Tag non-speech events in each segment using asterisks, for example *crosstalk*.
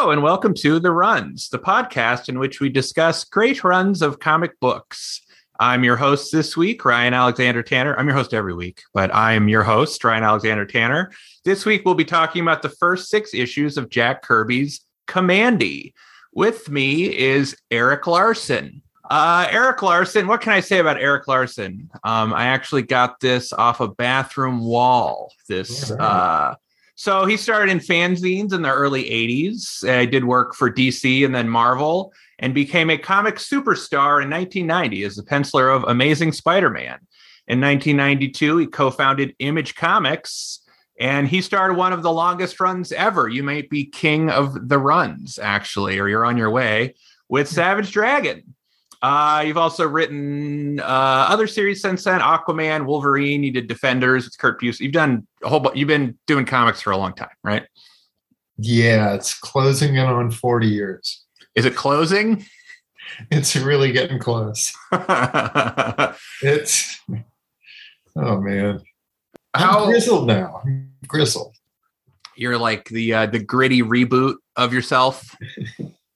Hello, and welcome to The Runs, the podcast in which we discuss great runs of comic books. I'm your host this week, Ryan Alexander Tanner. I'm your host every week, but I'm your host, Ryan Alexander Tanner. This week, we'll be talking about the first six issues of Jack Kirby's Kamandi. With me is Erik Larsen. Uh, Erik Larsen, what can I say about Erik Larsen? Um, I actually got this off a bathroom wall. This uh, so he started in fanzines in the early 80s. I did work for DC and then Marvel and became a comic superstar in 1990 as the penciler of Amazing Spider-Man. In 1992, he co-founded Image Comics and he started one of the longest runs ever. You might be king of the runs actually or you're on your way with hmm. Savage Dragon. Uh, you've also written uh, other series since then: Aquaman, Wolverine. You did Defenders with Kurt Busiek. You've done a whole. Bu- you've been doing comics for a long time, right? Yeah, it's closing in on forty years. Is it closing? *laughs* It's really getting close. *laughs* it's oh man, How I'm grizzled now. I'm grizzled. you're like the uh, the gritty reboot of yourself.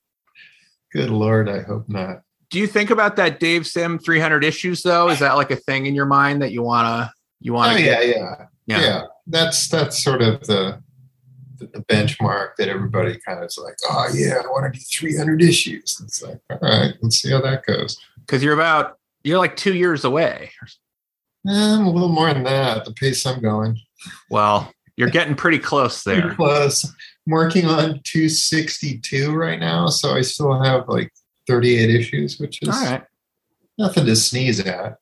*laughs* Good lord, I hope not. Do you think about that Dave Sim 300 issues though? Is that like a thing in your mind that you wanna you Oh wanna? yeah, get? yeah, yeah, That's that's sort of the the benchmark that everybody kind of is like, oh yeah, I want to do 300 issues. It's like, all right, let's see how that goes. Because you're about you're like two years away. Eh, I'm a little more than that. The pace I'm going. Well, you're getting pretty close Pretty there. close. I'm working on 262 right now, so I still have like 38 issues, which is All right. nothing to sneeze at.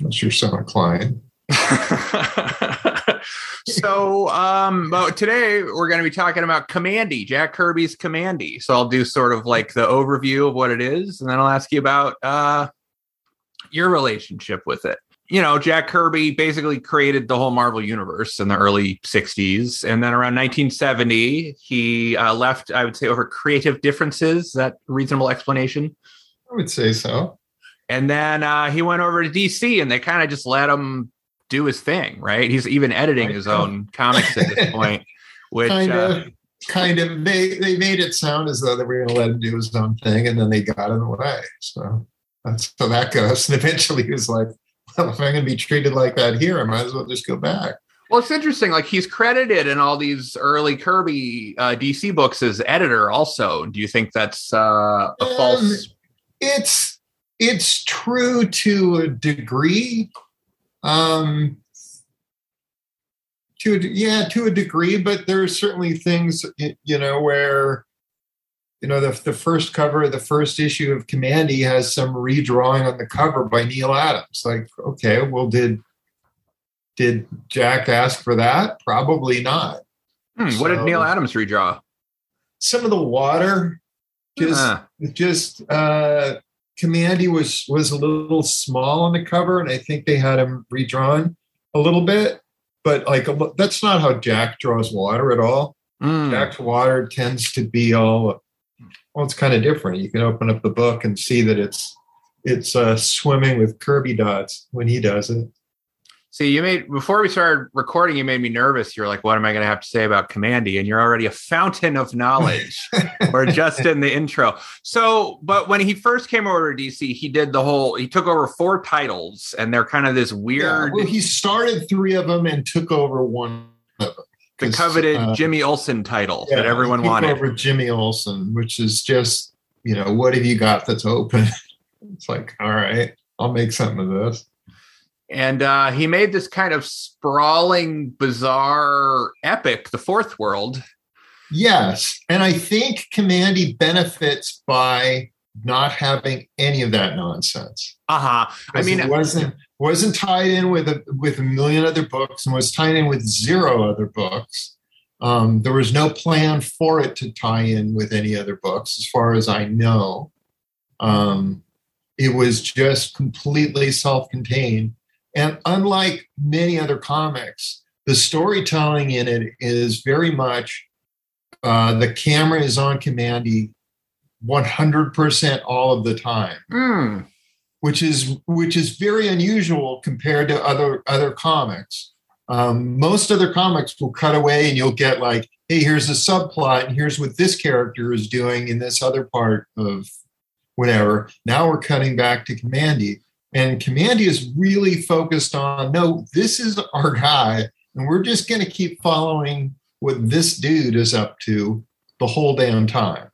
Unless you're so inclined. *laughs* so um today we're going to be talking about Kamandi jack kirby's Kamandi so i'll do sort of like the overview of what it is and then i'll ask you about uh your relationship with it you know jack kirby basically created the whole marvel universe in the early 60s and then around 1970 he uh, left i would say over creative differences Is that a reasonable explanation I would say so. and then uh, he went over to DC and they kind of just let him do his thing, right? He's even editing his own comics at this *laughs* point, which kind uh, of, kind of. They they made it sound as though they were going to let him do his own thing, and then they got in the way. So that's how that goes. And eventually, he was like, "Well, *laughs* if I'm going to be treated like that here, I might as well just go back." well, it's interesting. Like he's credited in all these early Kirby uh, DC books as editor. Also, do you think that's uh, a Um, false? it's it's true to a degree um to a, yeah to a degree but there are certainly things you know where you know the, the first cover of the first issue of Kamandi has some redrawing on the cover by Neal Adams. Like okay well did did jack ask for that? Probably not. Hmm, what did Neal Adams redraw? some of the water just Ah, just uh Kamandi was was a little small on the cover and i think they had him redrawn a little bit but like a that's not how jack draws water at all. Mm. jack's water tends to be all well it's kind of different you can open up the book and see that it's it's uh swimming with kirby dots when he does it See, you made before we started recording, you made me nervous. You're like, what am I going to have to say about Kamandi? And you're already a fountain of knowledge. *laughs* or just in the intro. So, but when he first came over to DC, he did the whole, he took over four titles and they're kind of this yeah, weird, well he started three of them and took over one of them the coveted uh, Jimmy Olsen title Yeah, that everyone wanted. over Jimmy Olsen, which is just, you know, what have you got that's open? *laughs* it's like, all right, I'll make something of this. And uh, he made this kind of sprawling, bizarre epic, The Fourth World. Yes. And I think Kamandi benefits by not having any of that nonsense. Uh huh. I mean, it wasn't wasn't tied in with a with a million other books and was tied in with zero other books. Um, there was no plan for it to tie in with any other books, as far as I know. Um, it was just completely self-contained, and unlike many other comics, the storytelling in it is very much uh, the camera is on Kamandi 100% all of the time hmm. which is which is very unusual compared to other other comics. Um, most other comics will cut away and you'll get like hey, here's a subplot, and here's what this character is doing in this other part of whatever. Now we're cutting back to Kamandi. And Kamandi is really focused on no, this is our guy, and we're just going to keep following what this dude is up to the whole damn time.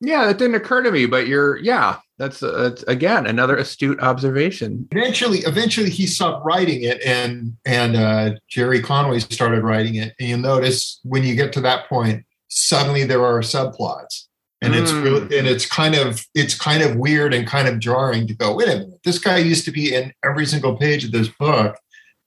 Yeah, that didn't occur to me, but you're yeah, that's, uh, that's again another astute observation. Eventually, eventually he stopped writing it, and and uh, Gerry Conway started writing it. And you'll notice when you get to that point, suddenly there are subplots, and mm. it's really and it's kind of it's kind of weird and kind of jarring to go. Wait a minute, this guy used to be in every single page of this book,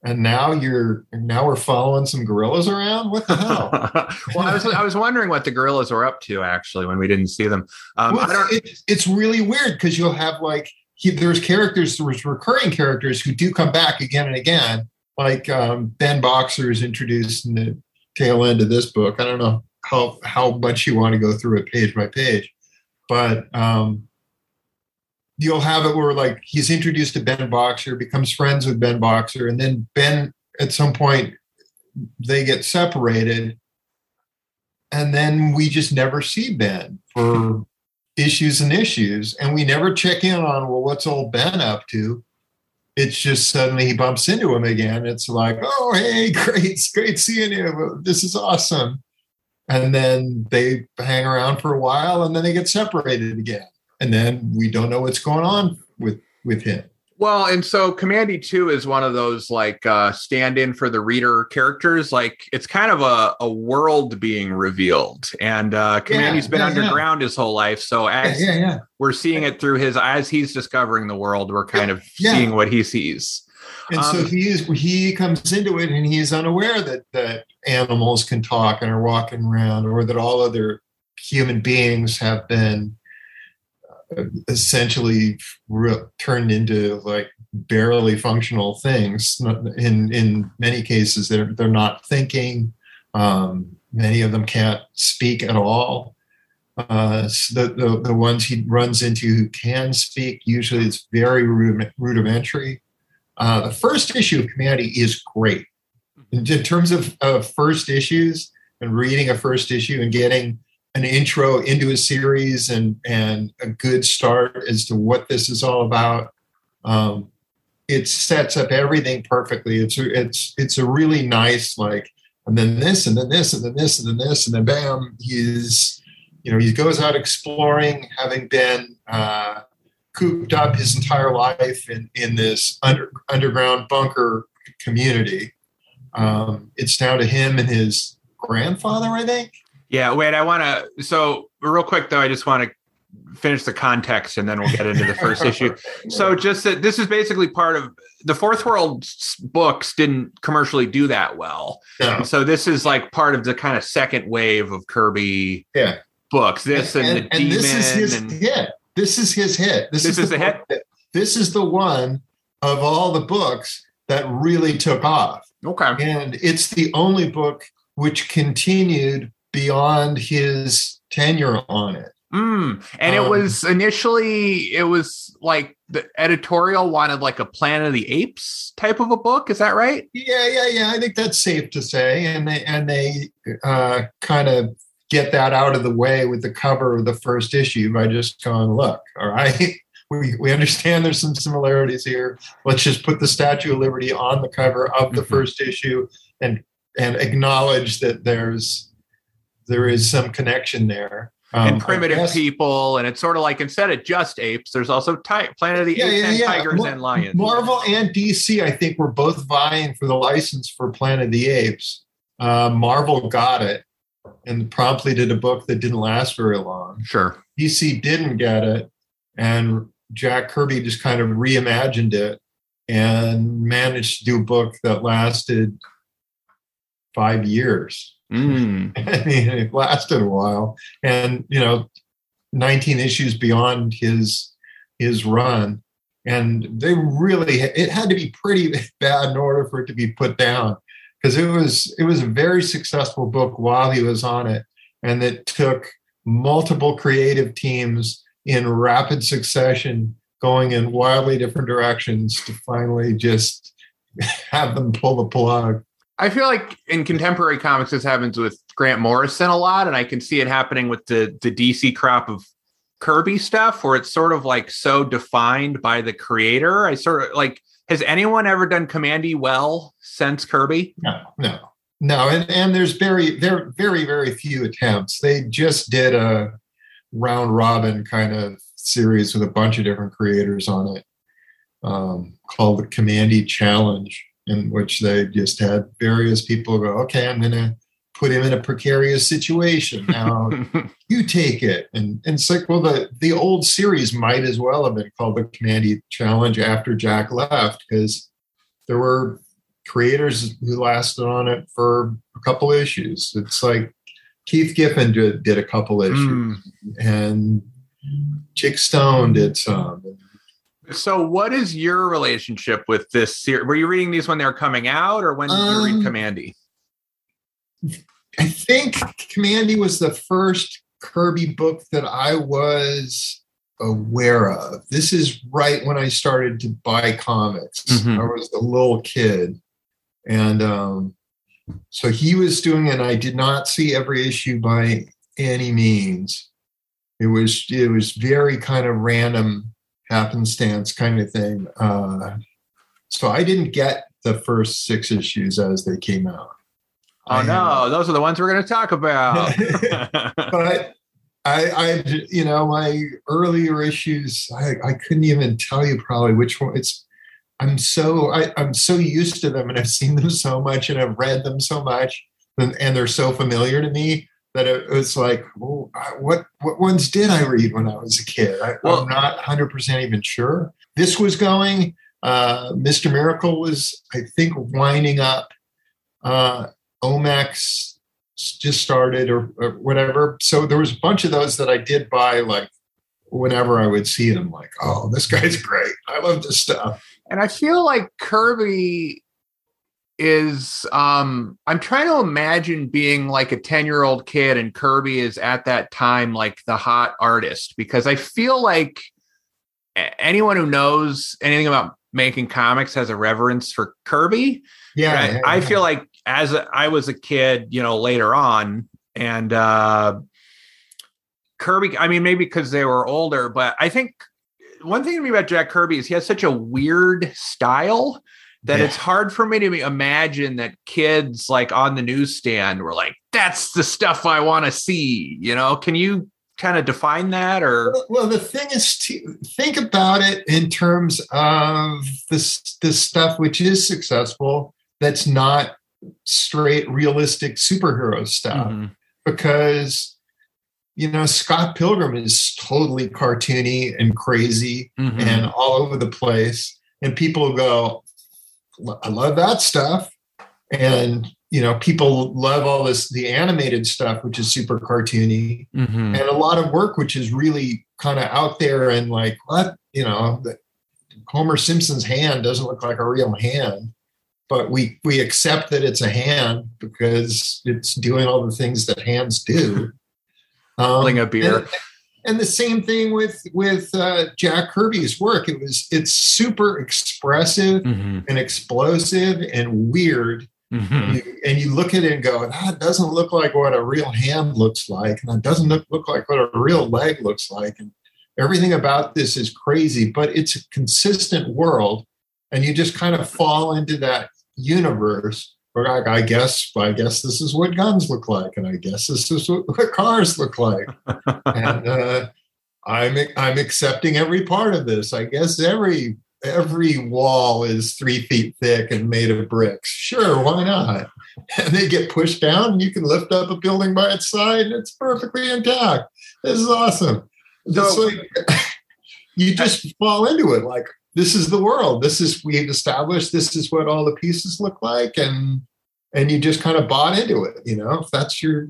and now you're now we're following some gorillas around. What the hell? *laughs* well, I was I was wondering what the gorillas were up to actually when we didn't see them. Um, well, it's, it's really weird because you'll have like he, there's characters, there's recurring characters who do come back again and again. Like um, Ben Boxer is introduced in the tail end of this book. I don't know how how much you want to go through it page by page, but um, you'll have it where like he's introduced to Ben Boxer, becomes friends with Ben Boxer, and then Ben at some point they get separated, and then we just never see Ben for issues and issues, and we never check in on well, what's old Ben up to? It's just suddenly he bumps into him again. It's like, oh hey, *laughs* great, great seeing you. This is awesome. And then they hang around for a while, and then they get separated again and then we don't know what's going on with with him. Well, and so Kamandi 2 is one of those like uh, stand in for the reader characters. Like it's kind of a, a world being revealed. And uh, Kamandi's yeah, been yeah, underground yeah. his whole life. So as we're seeing it through his, as he's discovering the world, we're kind of seeing what he sees. And um, so he is, he comes into it and he's unaware that, that animals can talk and are walking around or that all other human beings have been essentially re- turned into like barely functional things. In in many cases, they're they're not thinking. Um, many of them can't speak at all. Uh, so the, the, the ones he runs into who can speak usually it's very rudimentary. Uh, the first issue of Kamandi is great in, in terms of, of first issues and reading a first issue and getting an intro into a series and and a good start as to what this is all about. Um, it sets up everything perfectly. It's it's it's a really nice like, and then this and then this and then this and then this and then bam, he's you know he goes out exploring, having been uh, cooped up his entire life in in this under, underground bunker community. Um, it's down to him and his grandfather, I think. Yeah, wait, I want to. So, real quick though, I just want to finish the context and then we'll get into the first *laughs* issue. So, just that this is basically part of the Fourth World books didn't commercially do that well. Yeah. So, this is like part of the kind of second wave of Kirby yeah. books. This and, and, and the and This is his and, hit. This is his hit. This, this is, is the, hit. This is the one of all the books that really took off. Okay. And it's the only book which continued beyond his tenure on it. Mm. And um, it was initially it was like the editorial wanted like a Planet of the Apes type of a book. Is that right? Yeah, yeah, yeah. I think that's safe to say. And they and they uh, kind of get that out of the way with the cover of the first issue by just going, look, all right. *laughs* We, we understand there's some similarities here. Let's just put the Statue of Liberty on the cover of the mm-hmm. first issue and and acknowledge that there's there is some connection there. Um, and primitive guess, people, and it's sort of like instead of just apes, there's also ty- Planet of the yeah, Apes yeah, and yeah. tigers and lions. Marvel and DC, I think, were both vying for the license for Planet of the Apes. Uh, Marvel got it and promptly did a book that didn't last very long. Sure. DC didn't get it, and Jack Kirby just kind of reimagined it and managed to do a book that lasted five years. Mm. *laughs* I mean, it lasted a while, and you know, 19 issues beyond his his run, and they really it had to be pretty *laughs* bad in order for it to be put down. Because it was it was a very successful book while he was on it, and it took multiple creative teams in rapid succession going in wildly different directions to finally just *laughs* have them pull the plug I feel like in contemporary comics, this happens with Grant Morrison a lot, and I can see it happening with the the DC crop of Kirby stuff, where it's sort of like so defined by the creator. I sort of like. Has anyone ever done Kamandi well since Kirby? No, no, no. And and there's very very very very few attempts. They just did a round robin kind of series with a bunch of different creators on it, um, called the Kamandi Challenge in which they just had various people go, okay, I'm going to put him in a precarious situation. *laughs* Now you take it. And, and it's like, well, the, the old series might as well have been called the Kamandi Challenge after Jack left because there were creators who lasted on it for a couple issues. It's like Keith Giffen did, did a couple issues mm. and Chic Stone did some. So, what is your relationship with this series? Were you reading these when they were coming out, or when did um, you read um, Kamandi? I think Kamandi was the first Kirby book that I was aware of. This is right when I started to buy comics. Mm-hmm. I was a little kid, and um, so he was doing it. I did not see every issue by any means. It was it was very kind of random happenstance kind of thing. Uh, so I didn't get the first six issues as they came out. Oh I no, those are the ones we're going to talk about. *laughs* but I, I, you know, my earlier issues, I, I couldn't even tell you probably which one. It's, I'm so, I, I'm so used to them, and I've seen them so much, and I've read them so much, and, and they're so familiar to me that it was like, well, what what ones did I read when I was a kid? I, am not 100 percent even sure. This was going. Uh, Mr. Miracle was, I think, winding up. Uh, OMAC just started, or, or whatever. So there was a bunch of those that I did buy, like whenever I would see them. Like, oh, this guy's great. I love this stuff. And I feel like Kirby is um I'm trying to imagine being like a 10 year old kid and Kirby is at that time like the hot artist because I feel like anyone who knows anything about making comics has a reverence for Kirby. Yeah. I, yeah, I feel like as a, I was a kid, you know, later on and uh Kirby, I mean, maybe because they were older, but I think one thing to me about Jack Kirby is he has such a weird style that yeah. it's hard for me to imagine that kids like on the newsstand were like, that's the stuff I want to see. You know, can you kind of define that or well the thing is to think about it in terms of this this stuff which is successful that's not straight realistic superhero stuff mm-hmm. because you know scott pilgrim is totally cartoony and crazy mm-hmm. and all over the place and people go I love that stuff. And you know, people love all this the animated stuff, which is super cartoony, mm-hmm. and a lot of work which is really kind of out there and like what you know, Homer Simpson's hand doesn't look like a real hand, but we we accept that it's a hand because it's doing all the things that hands do. *laughs* Um, a beer. And, the same thing with with uh, Jack Kirby's work. It was it's super expressive mm-hmm. and explosive and weird. Mm-hmm. And, you, and, you, look at it and go, that doesn't look like what a real hand looks like, and that doesn't look, look like what a real leg looks like, and everything about this is crazy. But it's a consistent world, and you just kind of fall into that universe I, I guess I guess this is what guns look like, and I guess this is what, what cars look like, *laughs* and uh, I'm I'm accepting every part of this. I guess every every wall is three feet thick and made of bricks. Sure, why not? *laughs* And they get pushed down, and you can lift up a building by its side, and it's perfectly intact. This is awesome. So, like, *laughs* you just fall into it like this is the world. This is we've established. This is what all the pieces look like, and and you just kind of bought into it. You know, if that's your,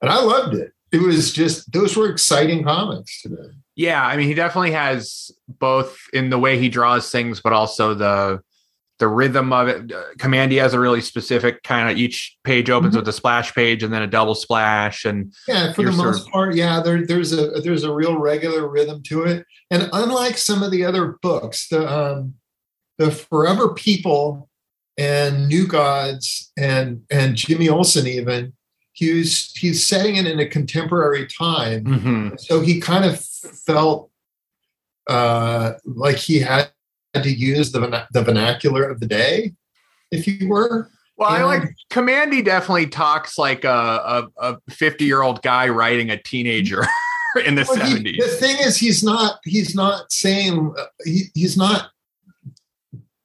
and I loved it. It was just those were exciting comics today. Yeah, I mean, he definitely has both in the way he draws things, but also the the rhythm of it. Kamandi has a really specific kind of each page opens mm-hmm. with a splash page and then a double splash, and yeah, for the most of, part, yeah, there, there's a there's a real regular rhythm to it. And unlike some of the other books, the um, the Forever People and New Gods and and Jimmy Olsen even. He's he's setting it in a contemporary time, hmm so he kind of felt uh, like he had to use the the vernacular of the day, if you were. Well, I like Kamandi definitely talks like a a 50 year old guy writing a teenager *laughs* in the Well, he- 70s. the thing is, he's not he's not saying uh, he, he's not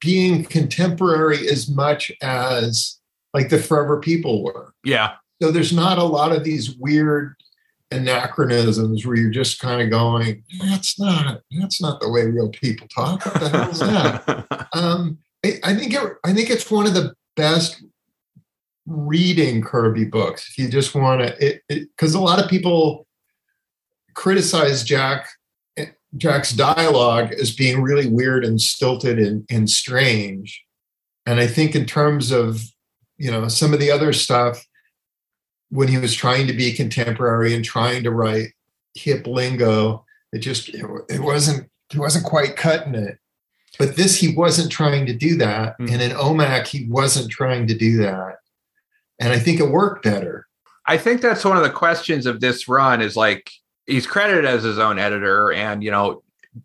being contemporary as much as like the Forever People were. yeah. So there's not a lot of these weird anachronisms where you're just kind of going, that's not that's not the way real people talk. What the hell is that? *laughs* um, I, I think it, I think it's one of the best reading Kirby books. If you just want to, because a lot of people criticize Jack Jack's dialogue as being really weird and stilted and, and strange. And I think in terms of you know some of the other stuff when he was trying to be contemporary and trying to write hip lingo, it just it, it wasn't he wasn't quite cutting it. But this he wasn't trying to do that, Mhm. and in OMAC he wasn't trying to do that, and I think it worked better. I think that's one of the questions of this run is like he's credited as his own editor, and you know,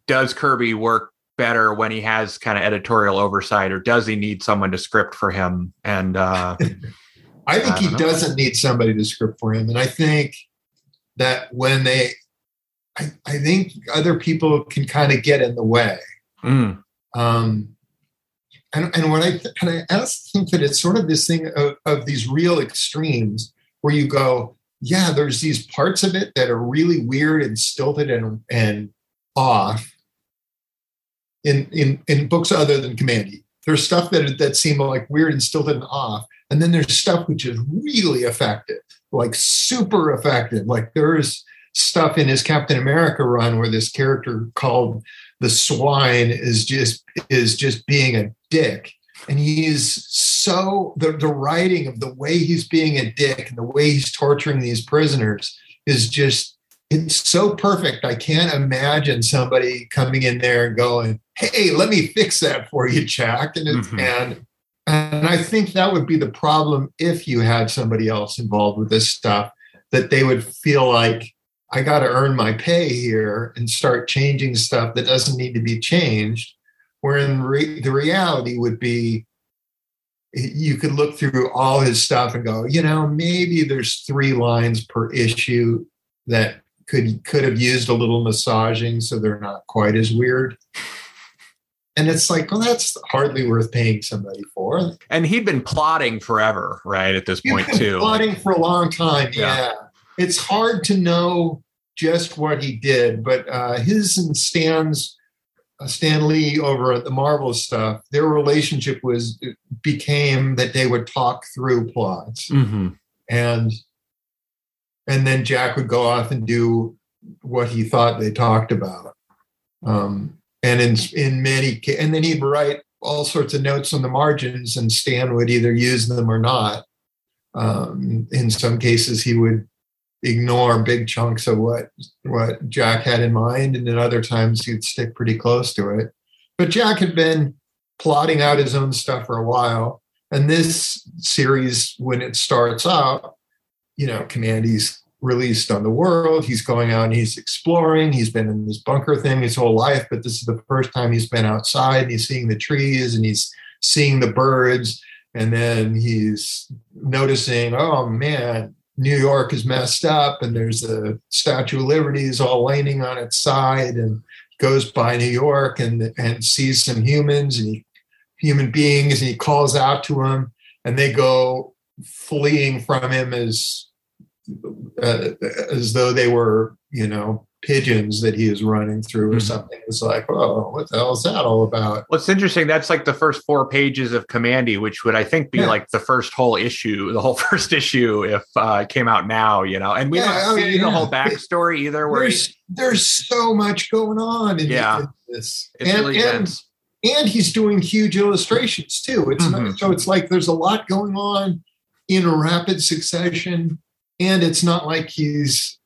does Kirby work better when he has kind of editorial oversight, or does he need someone to script for him? And uh, *laughs* I think I he know. doesn't need somebody to script for him, and I think that when they, I, I think other people can kind of get in the way. mm, Um, and, and when I and I also think that it's sort of this thing of, of these real extremes where you go, yeah, there's these parts of it that are really weird and stilted and and off in in in books other than Kamandi. There's stuff that that seem like weird and stilted and off, and then there's stuff which is really effective, like super effective. Like there's stuff in his Captain America run where this character called the swine is just is just being a dick and he's so the, the writing of the way he's being a dick and the way he's torturing these prisoners is just it's so perfect i can't imagine somebody coming in there and going hey let me fix that for you jack and it's, Mhm. and and i think that would be the problem if you had somebody else involved with this stuff that they would feel like I got to earn my pay here and start changing stuff that doesn't need to be changed. Wherein re- the reality would be you could look through all his stuff and go, you know, maybe there's three lines per issue that could could have used a little massaging so they're not quite as weird. And it's like, well, that's hardly worth paying somebody for. and he'd been plotting forever, right? At this You've point, been too. plotting for a long time. Yeah. Yeah. It's hard to know just what he did, but uh, his and Stan's, uh, Stan Lee over at the Marvel stuff, their relationship was became that they would talk through plots, hmm and and then Jack would go off and do what he thought they talked about. Um, and in in many and then he'd write all sorts of notes on the margins, and Stan would either use them or not. Um, in some cases, he would ignore big chunks of what what Jack had in mind, and in other times he'd stick pretty close to it. But Jack had been plotting out his own stuff for a while, and this series, when it starts out, you know, Kamandi's released on the world. He's going out and he's exploring. He's been in this bunker thing his whole life, but this is the first time he's been outside and he's seeing the trees and he's seeing the birds. And then he's noticing, oh man, New York is messed up and there's a Statue of Liberty is all leaning on its side and goes by New York and, and sees some humans and he, human beings and he calls out to them and they go fleeing from him as uh, as though they were, you know, pigeons that he is running through or Mhm. something. It's like, oh, what the hell is that all about? Well, it's interesting. That's like the first four pages of Kamandi, which would I think be Yeah. like the first whole issue, the whole *laughs* first issue if uh, it came out now, you know. And we Yeah, don't oh, see the yeah. whole backstory either. Where he, There's there's so much going on in, Yeah. this, it's and, really and dense. and he's doing huge illustrations too. It's not, Mhm. so it's like there's a lot going on in a rapid succession, and it's not like he's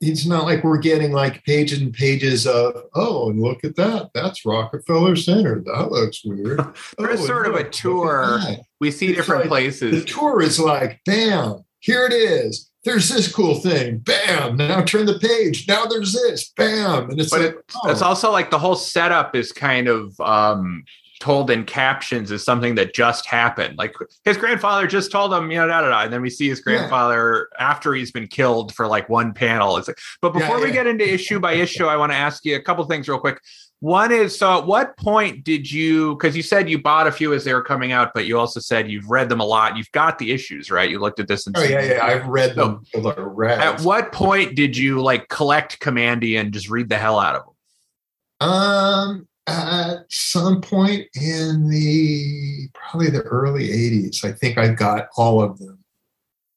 it's not like we're getting like pages and pages of oh and look at that. That's rockefeller center. That looks weird. *laughs* There's oh, sort of a tour. we see it's different like, places. the tour is like bam here it is. There's this cool thing. Bam now turn the page. Now there's this. Bam. And it's but like, it, oh. it's also like the whole setup is kind of um told in captions is something that just happened. Like his grandfather just told him, you know, da da da. And then we see his grandfather yeah. after he's been killed for like one panel. It's like, but before yeah, we get into issue by *laughs* issue, I want to ask you a couple things real quick. One is so at what point did you because you said you bought a few as they were coming out, but you also said you've read them a lot. You've got the issues, right? You looked at this and Oh yeah, yeah. I've read them. So, at what point did you like collect Kamandi and just read the hell out of them? Um at some point in the probably the early 80s. I think I got all of them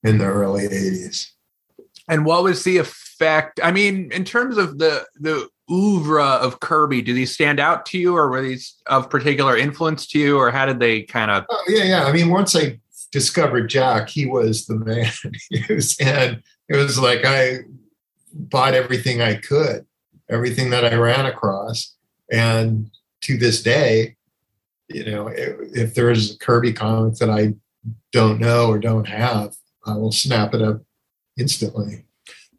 in the early 80s. And what was the effect? I mean, in terms of the the oeuvre of Kirby, do these stand out to you or were these of particular influence to you or how did they kind of oh, yeah, yeah. I mean, once I discovered Jack, he was the man. *laughs* was, and it was like I bought everything I could, everything that I ran across and to this day, you know, if, if there's a Kirby comic that I don't know or don't have, I will snap it up instantly.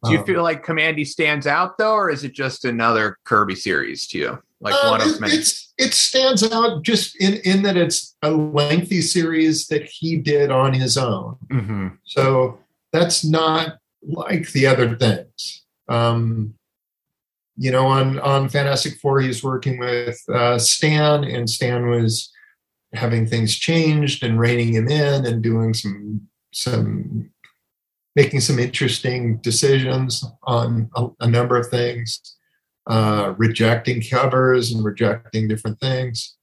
Do you um, feel like Kamandi stands out though, or is it just another Kirby series to you? Like uh, one of many? It's, it stands out just in, in that it's a lengthy series that he did on his own. Mm-hmm. So that's not like the other things. Um, you know, on on Fantastic Four, he's working with uh, Stan, and Stan was having things changed and reining him in and doing some some making some interesting decisions on a, a number of things, uh, rejecting covers and rejecting different things,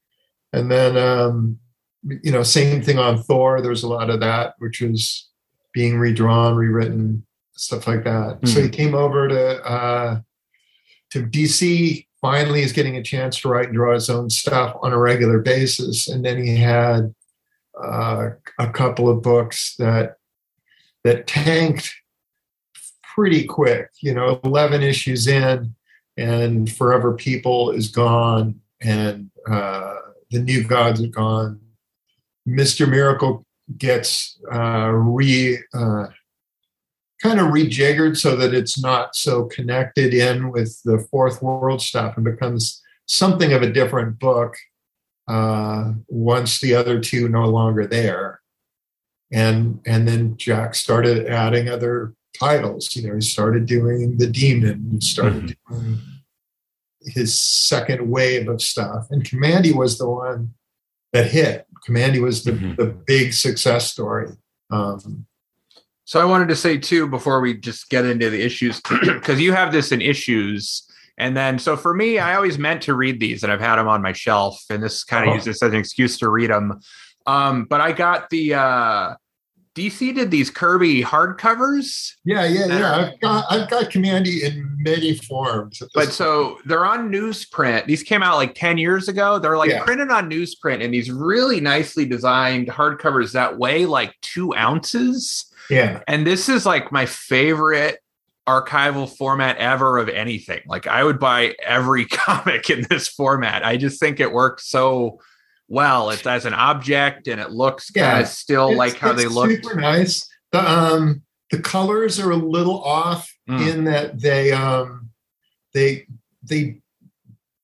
and then um, you know, same thing on Thor. There was a lot of that, which was being redrawn, rewritten, stuff like that. Mm. So he hmm. came over to. Uh, to DC finally is getting a chance to write and draw his own stuff on a regular basis. And then he had uh, a couple of books that that tanked pretty quick. You know, eleven issues in, and Forever People is gone, and uh, the New Gods are gone. Mister Miracle gets uh, re uh, kind of rejiggered so that it's not so connected in with the fourth world stuff and becomes something of a different book uh, once the other two no longer there. And and then jack started adding other titles. You know he started doing the demon he started mm-hmm. doing his second wave of stuff. And kamandi was the one that hit. Kamandi was the, mm-hmm. the big success story. Um, so I wanted to say too before we just get into the issues *clears throat* because you have this in issues. And then, so for me, I always meant to read these, and I've had them on my shelf, and this kind of oh. uses as an excuse to read them. Um, but I got the uh, DC did these Kirby hardcovers. Yeah, yeah, yeah. I've got I've got Kamandi in many forms. But so they're on newsprint. These came out like 10 years ago. They're like yeah. printed on newsprint and these really nicely designed hardcovers that weigh like two ounces. Yeah. And this is like my favorite archival format ever of anything. Like I would buy every *laughs* comic in this format. I just think it works so well. It's as an object and it looks yeah, kind of still it's, like how they look. Super nice. The um the colors are a little off mm. in that they um they they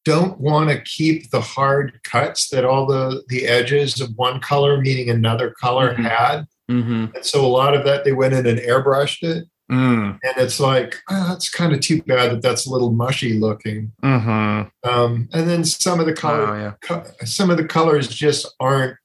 don't want to keep the hard cuts that all the the edges of one color meaning another color mm-hmm. had Mm-hmm. And so a lot of that they went in and airbrushed it. Mm. And it's like, oh, that's kind of too bad that that's a little mushy looking. Mm-hmm. Um, and then some of the color, oh, yeah. co- some of the colors just aren't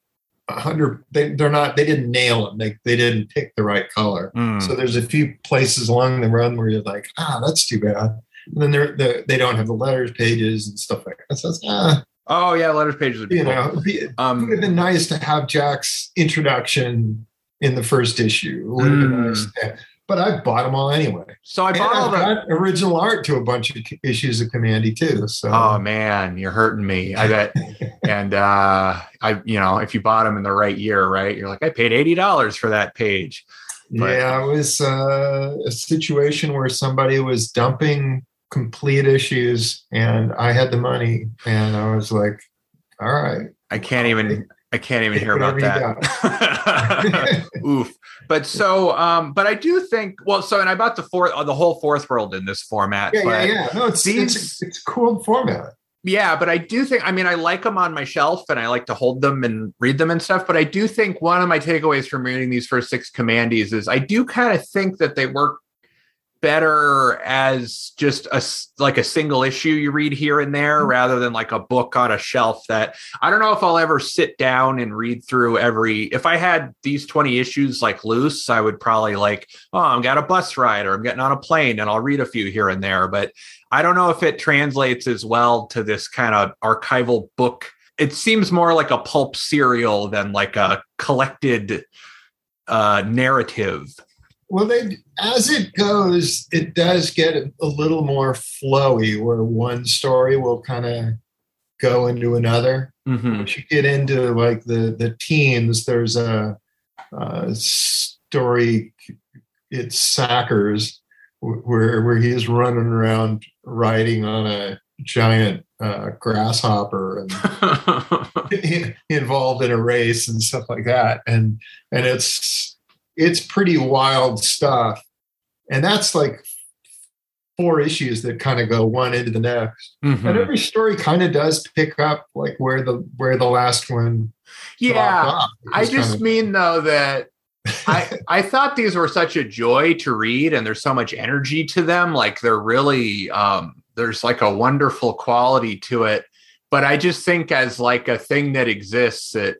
hundred. They, they're not. They didn't nail them. They they didn't pick the right color. Mm. So there's a few places along the run where you're like, ah, that's too bad. And then they're, they're they don't have the letters pages and stuff like that. So it's, ah. Oh yeah, letters pages would be you cool. know, be, um, it would have been nice to have Jack's introduction in the first issue. Mm. But I bought them all anyway. So I bought all the original art to a bunch of issues of Kamandi too. So oh man, you're hurting me. I bet. *laughs* and uh, I, you know, if you bought them in the right year, right, you're like, I paid eighty dollars for that page. But- yeah, it was uh, a situation where somebody was dumping complete issues, and I had the money, and I was like, "All right, I can't even I can't even hear about that. *laughs* *laughs* Oof. But so um but I do think well so and I bought the fourth uh, the whole fourth world in this format. yeah, yeah, yeah." No, it's these- it's it's a cool format. Yeah, but I do think I mean I like them on my shelf and I like to hold them and read them and stuff. But I do think one of my takeaways from reading these first six Kamandis is I do kind of think that they work better as just a like a single issue you read here and there rather than like a book on a shelf that I don't know if I'll ever sit down and read through every if I had these 20 issues like loose I would probably like oh I'm got a bus ride or I'm getting on a plane and I'll read a few here and there but I don't know if it translates as well to this kind of archival book. It seems more like a pulp serial than like a collected uh, narrative. Well, they as it goes, it does get a, a little more flowy, where one story will kind of go into another. Mm-hmm. Once you get into like the the teens, there's a, a story. It's Sackers, where where he is running around riding on a giant uh, grasshopper and *laughs* *laughs* involved in a race and stuff like that and and it's it's pretty wild stuff and that's like four issues that kind of go one into the next Mhm. and every story kind of does pick up like where the where the last one Yeah. I just kind mean though that *laughs* I I thought these were such a joy to read, and there's so much energy to them. Like they're really um, there's like a wonderful quality to it. But I just think as like a thing that exists, it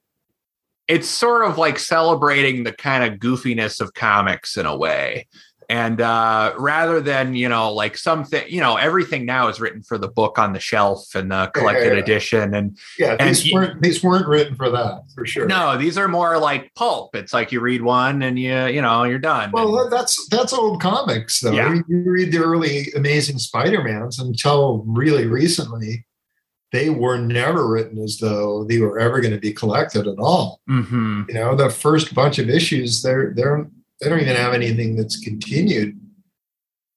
it's sort of like celebrating the kind of goofiness of comics in a way. And uh, rather than you know like something you know everything now is written for the book on the shelf and the collected yeah. edition and yeah and these you- weren't these weren't written for that for sure no, these are more like pulp. It's like you read one and you, you know, you're done. Well, that- that's that's old comics, though. Yeah. You read the early Amazing Spider-Mans until really recently, they were never written as though they were ever going to be collected at all. hmm You know, the first bunch of issues, they're they're they don't even have anything that's continued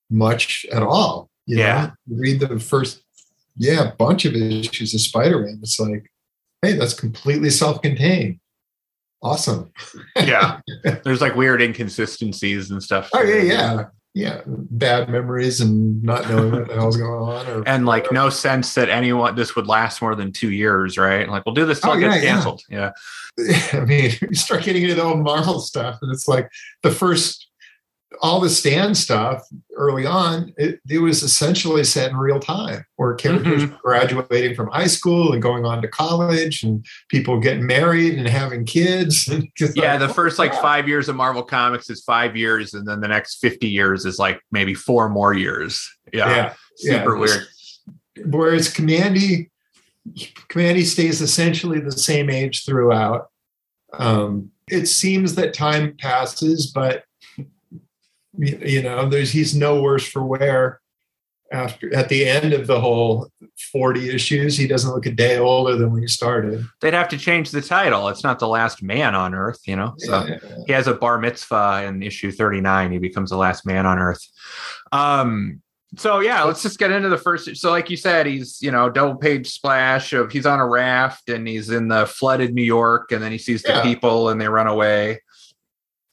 much at all. You Yeah. know? Read the first, yeah, bunch of issues of Spider-Man. It's like, hey, that's completely self-contained. Awesome. Yeah. *laughs* There's like weird inconsistencies and stuff. Oh yeah, yeah, yeah. Bad memories and not knowing what the hell's going on, or And like no sense that anyone this would last more than two years, right? Like we'll do this till Oh, it gets yeah, yeah. canceled. Yeah. *laughs* I mean, *laughs* you start getting into the old Marvel stuff, and it's like the first, all the Stan stuff early on. It, it was essentially set in real time, where characters Mm-hmm. graduating from high school and going on to college, and people getting married and having kids. *laughs* And Yeah. like, The first like five years of Marvel Comics is five years, and then the next 50 years is like maybe four more years. Yeah. yeah, yeah. Super weird. Whereas Kamandi, Kamandi stays essentially the same age throughout. Um, it seems that time passes, but you know, there's he's no worse for wear. After at the end of the whole 40 issues, he doesn't look a day older than when he started. They'd have to change the title. It's not the last man on Earth, you know? So. Yeah. he has a bar mitzvah in issue 39 he becomes the last man on earth um so yeah let's just get into the first so like you said he's you know double page splash of he's on a raft and he's in the flooded new york and then he sees the Yeah. people and they run away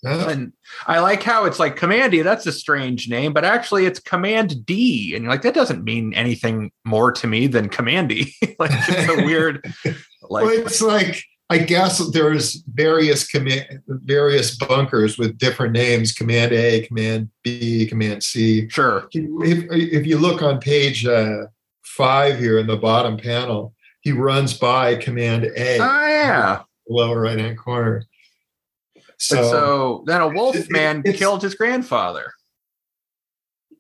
Yeah. and i like how it's like Kamandi that's a strange name but actually it's command d and you're like that doesn't mean anything more to me than Kamandi *laughs* like it's a *laughs* weird like well, it's like I guess there's various command various bunkers with different names: Command A, Command B, Command C. sure if, if you look on page uh, five here in the bottom panel, he runs by Command A, oh yeah lower right hand corner. So, So, then a wolf it- man it's- killed his grandfather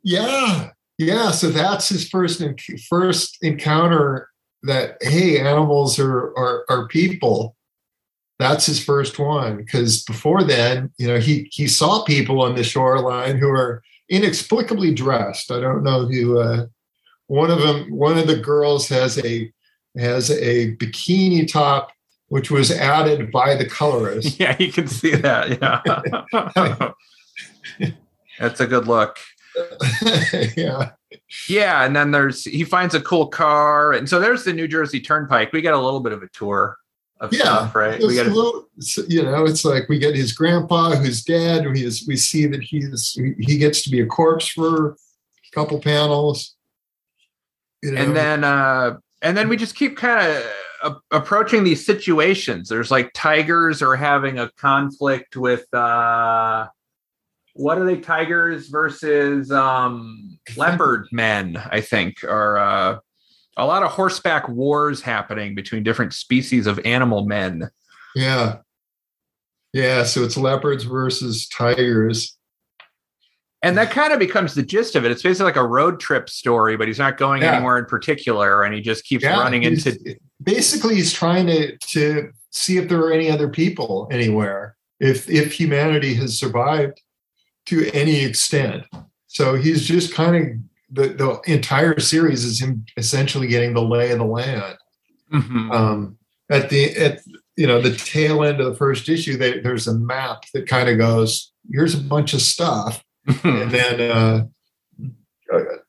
yeah, yeah. So that's his first first encounter that hey, animals are are, are people. That's his first one because before then, you know, he he saw people on the shoreline who are inexplicably dressed. I don't know who. Uh, one of them, one of the girls has a has a bikini top, which was added by the colorist. *laughs* Yeah, you can see that. Yeah. *laughs* That's a good look. *laughs* yeah. Yeah, and then there's he finds a cool car, and so there's the New Jersey Turnpike. We get a little bit of a tour of Yeah, stuff, right? We get a little, you know, it's like we get his grandpa who's dead. We we see that he's he gets to be a corpse for a couple panels. You know, and then uh and then we just keep kind of approaching these situations there's like tigers are having a conflict with uh what are they tigers versus um leopard men i think are uh a lot of horseback wars happening between different species of animal men yeah, yeah. So it's leopards versus tigers. and that kind of becomes the gist of it it's basically like a road trip story but he's not going Yeah. anywhere in particular and he just keeps Yeah, running into basically he's trying to to see if there are any other people anywhere if if humanity has survived to any extent. So he's just kind of the, the entire series is him essentially getting the lay of the land. Mhm. um at the at you know the tail end of the first issue they, there's a map that kind of goes here's a bunch of stuff. And then uh,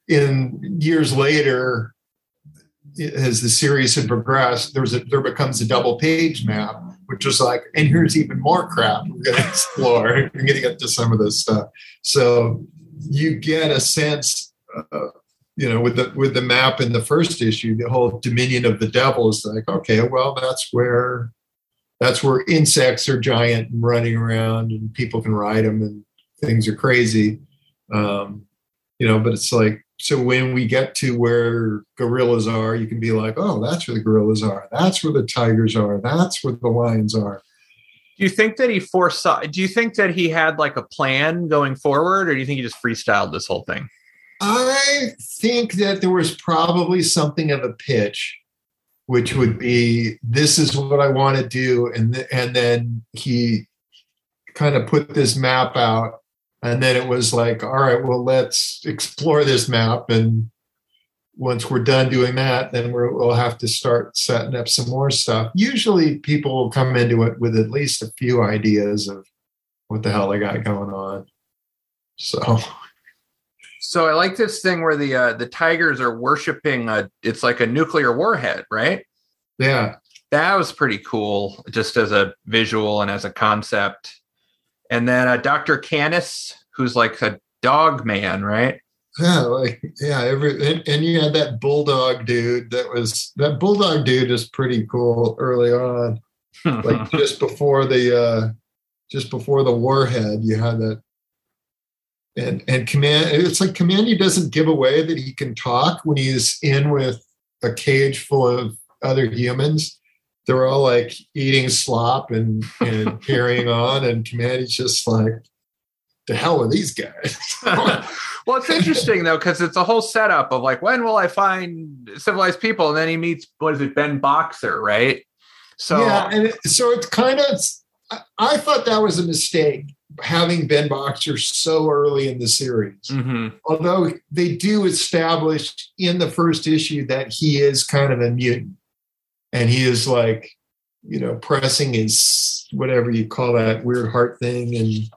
in years later as the series had progressed there was a there becomes a double page map which was like and here's even more crap we're going *laughs* to explore. We're going to get to some of this stuff. So you get a sense uh, you know with the with the map in the first issue the whole dominion of the devil is like okay well that's where that's where insects are giant and running around and people can ride them and things are crazy. Um, you know but it's like so when we get to where gorillas are you can be like oh that's where the gorillas are that's where the tigers are that's where the lions are Do you think that he foresaw? Do you think that he had like a plan going forward, or do you think he just freestyled this whole thing? i think that there was probably something of a pitch which would be this is what i want to do and th- and then he kind of put this map out and then it was like all right well let's explore this map and once we're done doing that then we're, we'll have to start setting up some more stuff usually people will come into it with at least a few ideas of what the hell they got going on so So I like this thing where the uh, the tigers are worshiping a. It's like a nuclear warhead, right? yeah That was pretty cool, just as a visual and as a concept. And then uh, Dr. Canis, who's like a dog man, right? *laughs* Yeah, like yeah, every and, and you had that bulldog dude that was that bulldog dude is pretty cool early on. Like *laughs* just before the uh just before the warhead, you had that and and command it's like Kamandi doesn't give away that he can talk when he's in with a cage full of other humans. They're all like eating slop and, and *laughs* carrying on, and Kamandi's just like, the hell are these guys? *laughs* well, it's interesting though because it's a whole setup of like, when will I find civilized people? And then he meets what is it, Ben Boxer, right? So yeah, and it, so it's kind of. I, thought that was a mistake having Ben Boxer so early in the series. Mhm. Although they do establish in the first issue that he is kind of a mutant, and he is like, you know, pressing his whatever you call that weird heart thing, and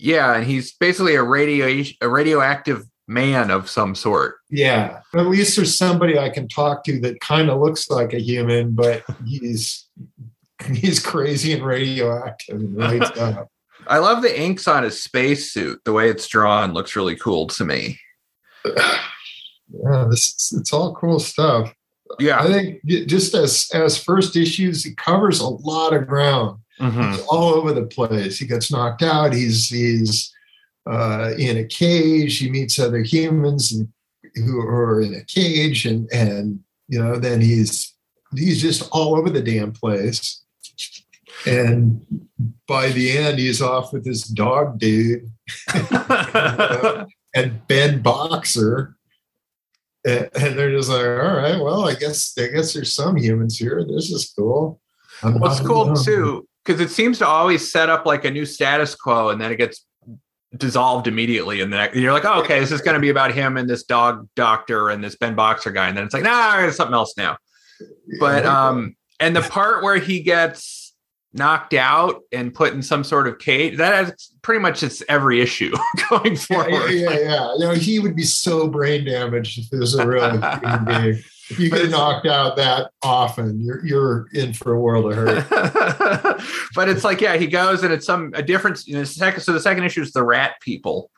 yeah, and he's basically a radio a radioactive man of some sort. yeah, at least there's somebody I can talk to that kind of looks like a human, but he's he's crazy and radioactive and lights *laughs* up. I love the inks on his spacesuit. The way it's drawn looks really cool to me. Yeah, this is, it's all cool stuff. Yeah. I think just as as first issues, it covers a lot of ground. Mhm. It's all over the place. He gets knocked out. He's he's uh, in a cage. He meets other humans and, who are in a cage, and and you know then he's he's just all over the damn place. And by the end, he's off with this dog dude *laughs* and Ben Boxer. And, they're just like, all right, well, I guess I guess there's some humans here. This is cool. I'm not cool alone. too because it seems to always set up like a new status quo, and then it gets dissolved immediately, and then you're like, oh, okay, this is going to be about him and this dog doctor and this Ben Boxer guy, and then it's like, nah, it's something else now. But um, and the part where he gets knocked out and put in some sort of cage. That has pretty much it's every issue *laughs* going forward. yeah, yeah, yeah. You know, he would be so brain damaged if he was a real human being. If you get knocked out that often, you're you're in for a world of hurt. *laughs* but it's like, yeah, he goes and it's some a difference. You know, second, so the second issue is the rat people.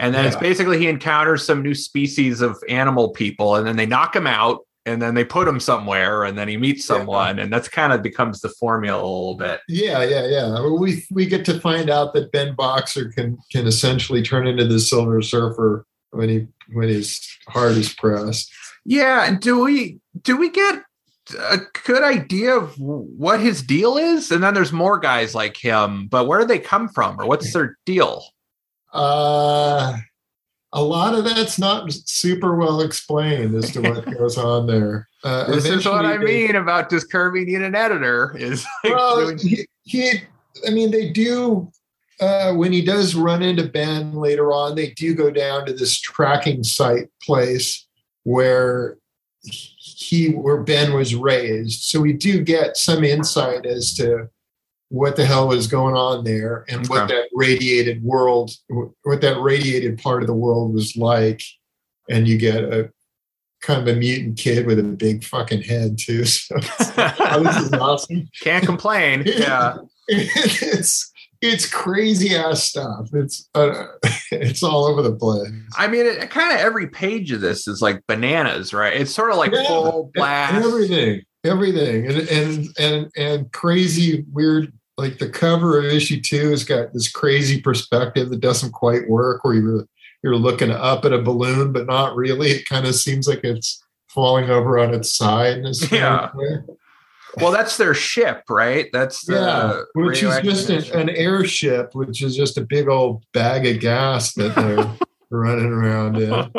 And then it's basically he encounters some new species of animal people, and then they knock him out, and then they put him somewhere, and then he meets Yeah. someone, and that's kind of becomes the formula a little bit. Yeah, yeah, yeah. We we get to find out that Ben Boxer can can essentially turn into the Silver Surfer when he when his heart is pressed. Yeah, and do we do we get a good idea of what his deal is? And then there's more guys like him, but where do they come from, or what's their deal? Uh, a lot of that's not super well explained as to what *laughs* goes on there. Uh, This is what I they- mean about does Kirby need an editor? Is like well, doing- he, he, I mean, they do. Uh, when he does run into Ben later on, they do go down to this tracking site place where he, where Ben was raised. So we do get some insight as to what the hell was going on there and what Okay. that radiated world, what that radiated part of the world was like. And you get a kind of a mutant kid with a big fucking head too. So oh, this is awesome. Can't complain. *laughs* Yeah. it's it's crazy ass stuff. It's uh, *laughs* it's all over the place. I mean, it, kind of every page of this is like bananas, right? It's sort of like Yeah. full blast. Everything, everything, and and and and crazy weird. Like the cover of issue two has got this crazy perspective that doesn't quite work, where you're you're looking up at a balloon, but not really. It kind of seems like it's falling over on its side. Yeah. Well, that's their ship, right? That's the yeah, which is just radioactive an, airship, which is just a big old bag of gas that they're *laughs* running around in.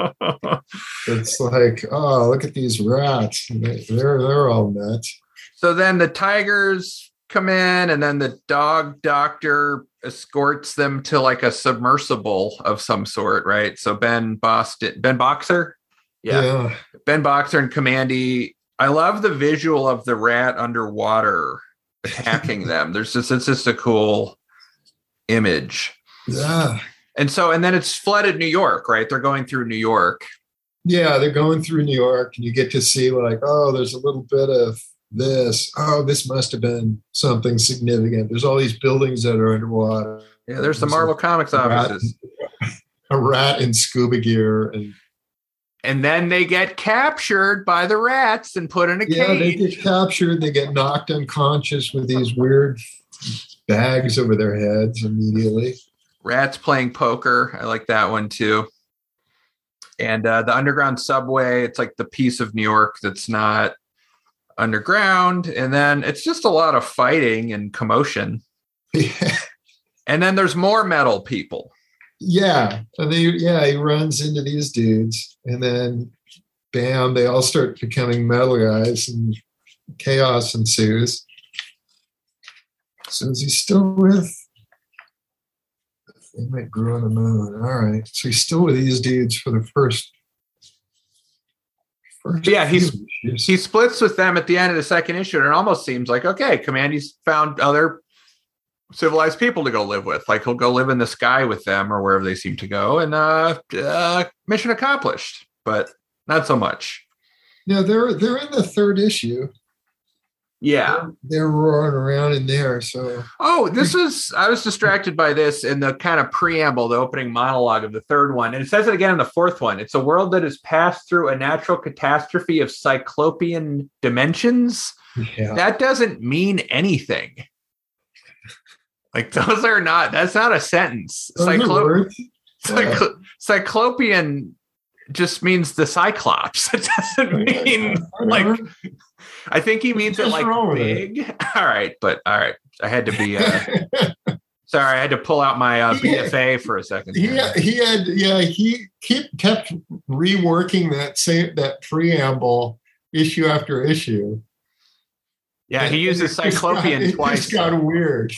It's like, oh, look at these rats. They- They're they're all nuts. so then the tigers come in, and then the dog doctor escorts them to like a submersible of some sort, right? So Ben Boston, Ben Boxer, yeah. Ben Boxer and Kamandi. I love the visual of the rat underwater attacking *laughs* them. There's just it's just a cool image. yeah, And so and then it's flooded New York, right? They're going through New York. yeah. They're going through New York, and you get to see like, oh, there's a little bit of this. Oh, this must have been something significant. There's all these buildings that are underwater. Yeah, there's the Marvel Comics offices. *laughs* A rat in scuba gear, and And then they get captured by the rats and put in a yeah, they get captured. They get knocked unconscious with these weird bags over their heads immediately. Rats playing poker. I like that one too. And uh, the underground subway, it's like the piece of New York that's not underground. And then it's just a lot of fighting and commotion. *laughs* Yeah. And then there's more metal people. Yeah, and they yeah he runs into these dudes, and then bam, they all start becoming metal guys, and chaos ensues. So is he still with? The thing that grew on the moon. All right, so he's still with these dudes for the first. first Yeah, he's- issues. He splits with them at the end of the second issue, and it almost seems like, okay, Kamandi's found other civilized people to go live with. Like he'll go live in the sky with them or wherever they seem to go, and uh, uh mission accomplished. But not so much. yeah, they're they're in the third issue. Yeah. They're roaring around in there. So Oh, this was I was distracted by this in the kind of preamble, the opening monologue of the third one. And it says it again in the fourth one. It's a world that has passed through a natural catastrophe of cyclopean dimensions. yeah, That doesn't mean anything. Like *laughs* those are not that's not a sentence. Cyclo- cyclo- cyclopean just means the cyclops. *laughs* It doesn't mean *laughs* like I think he means it like with it? big. All right, but all right. I had to be uh sorry, I had to pull out my uh, Yeah. BFA for a second. he he had yeah he kept kept reworking that same that preamble issue after issue. Yeah, he uses got- cyclopean it twice. just got weird.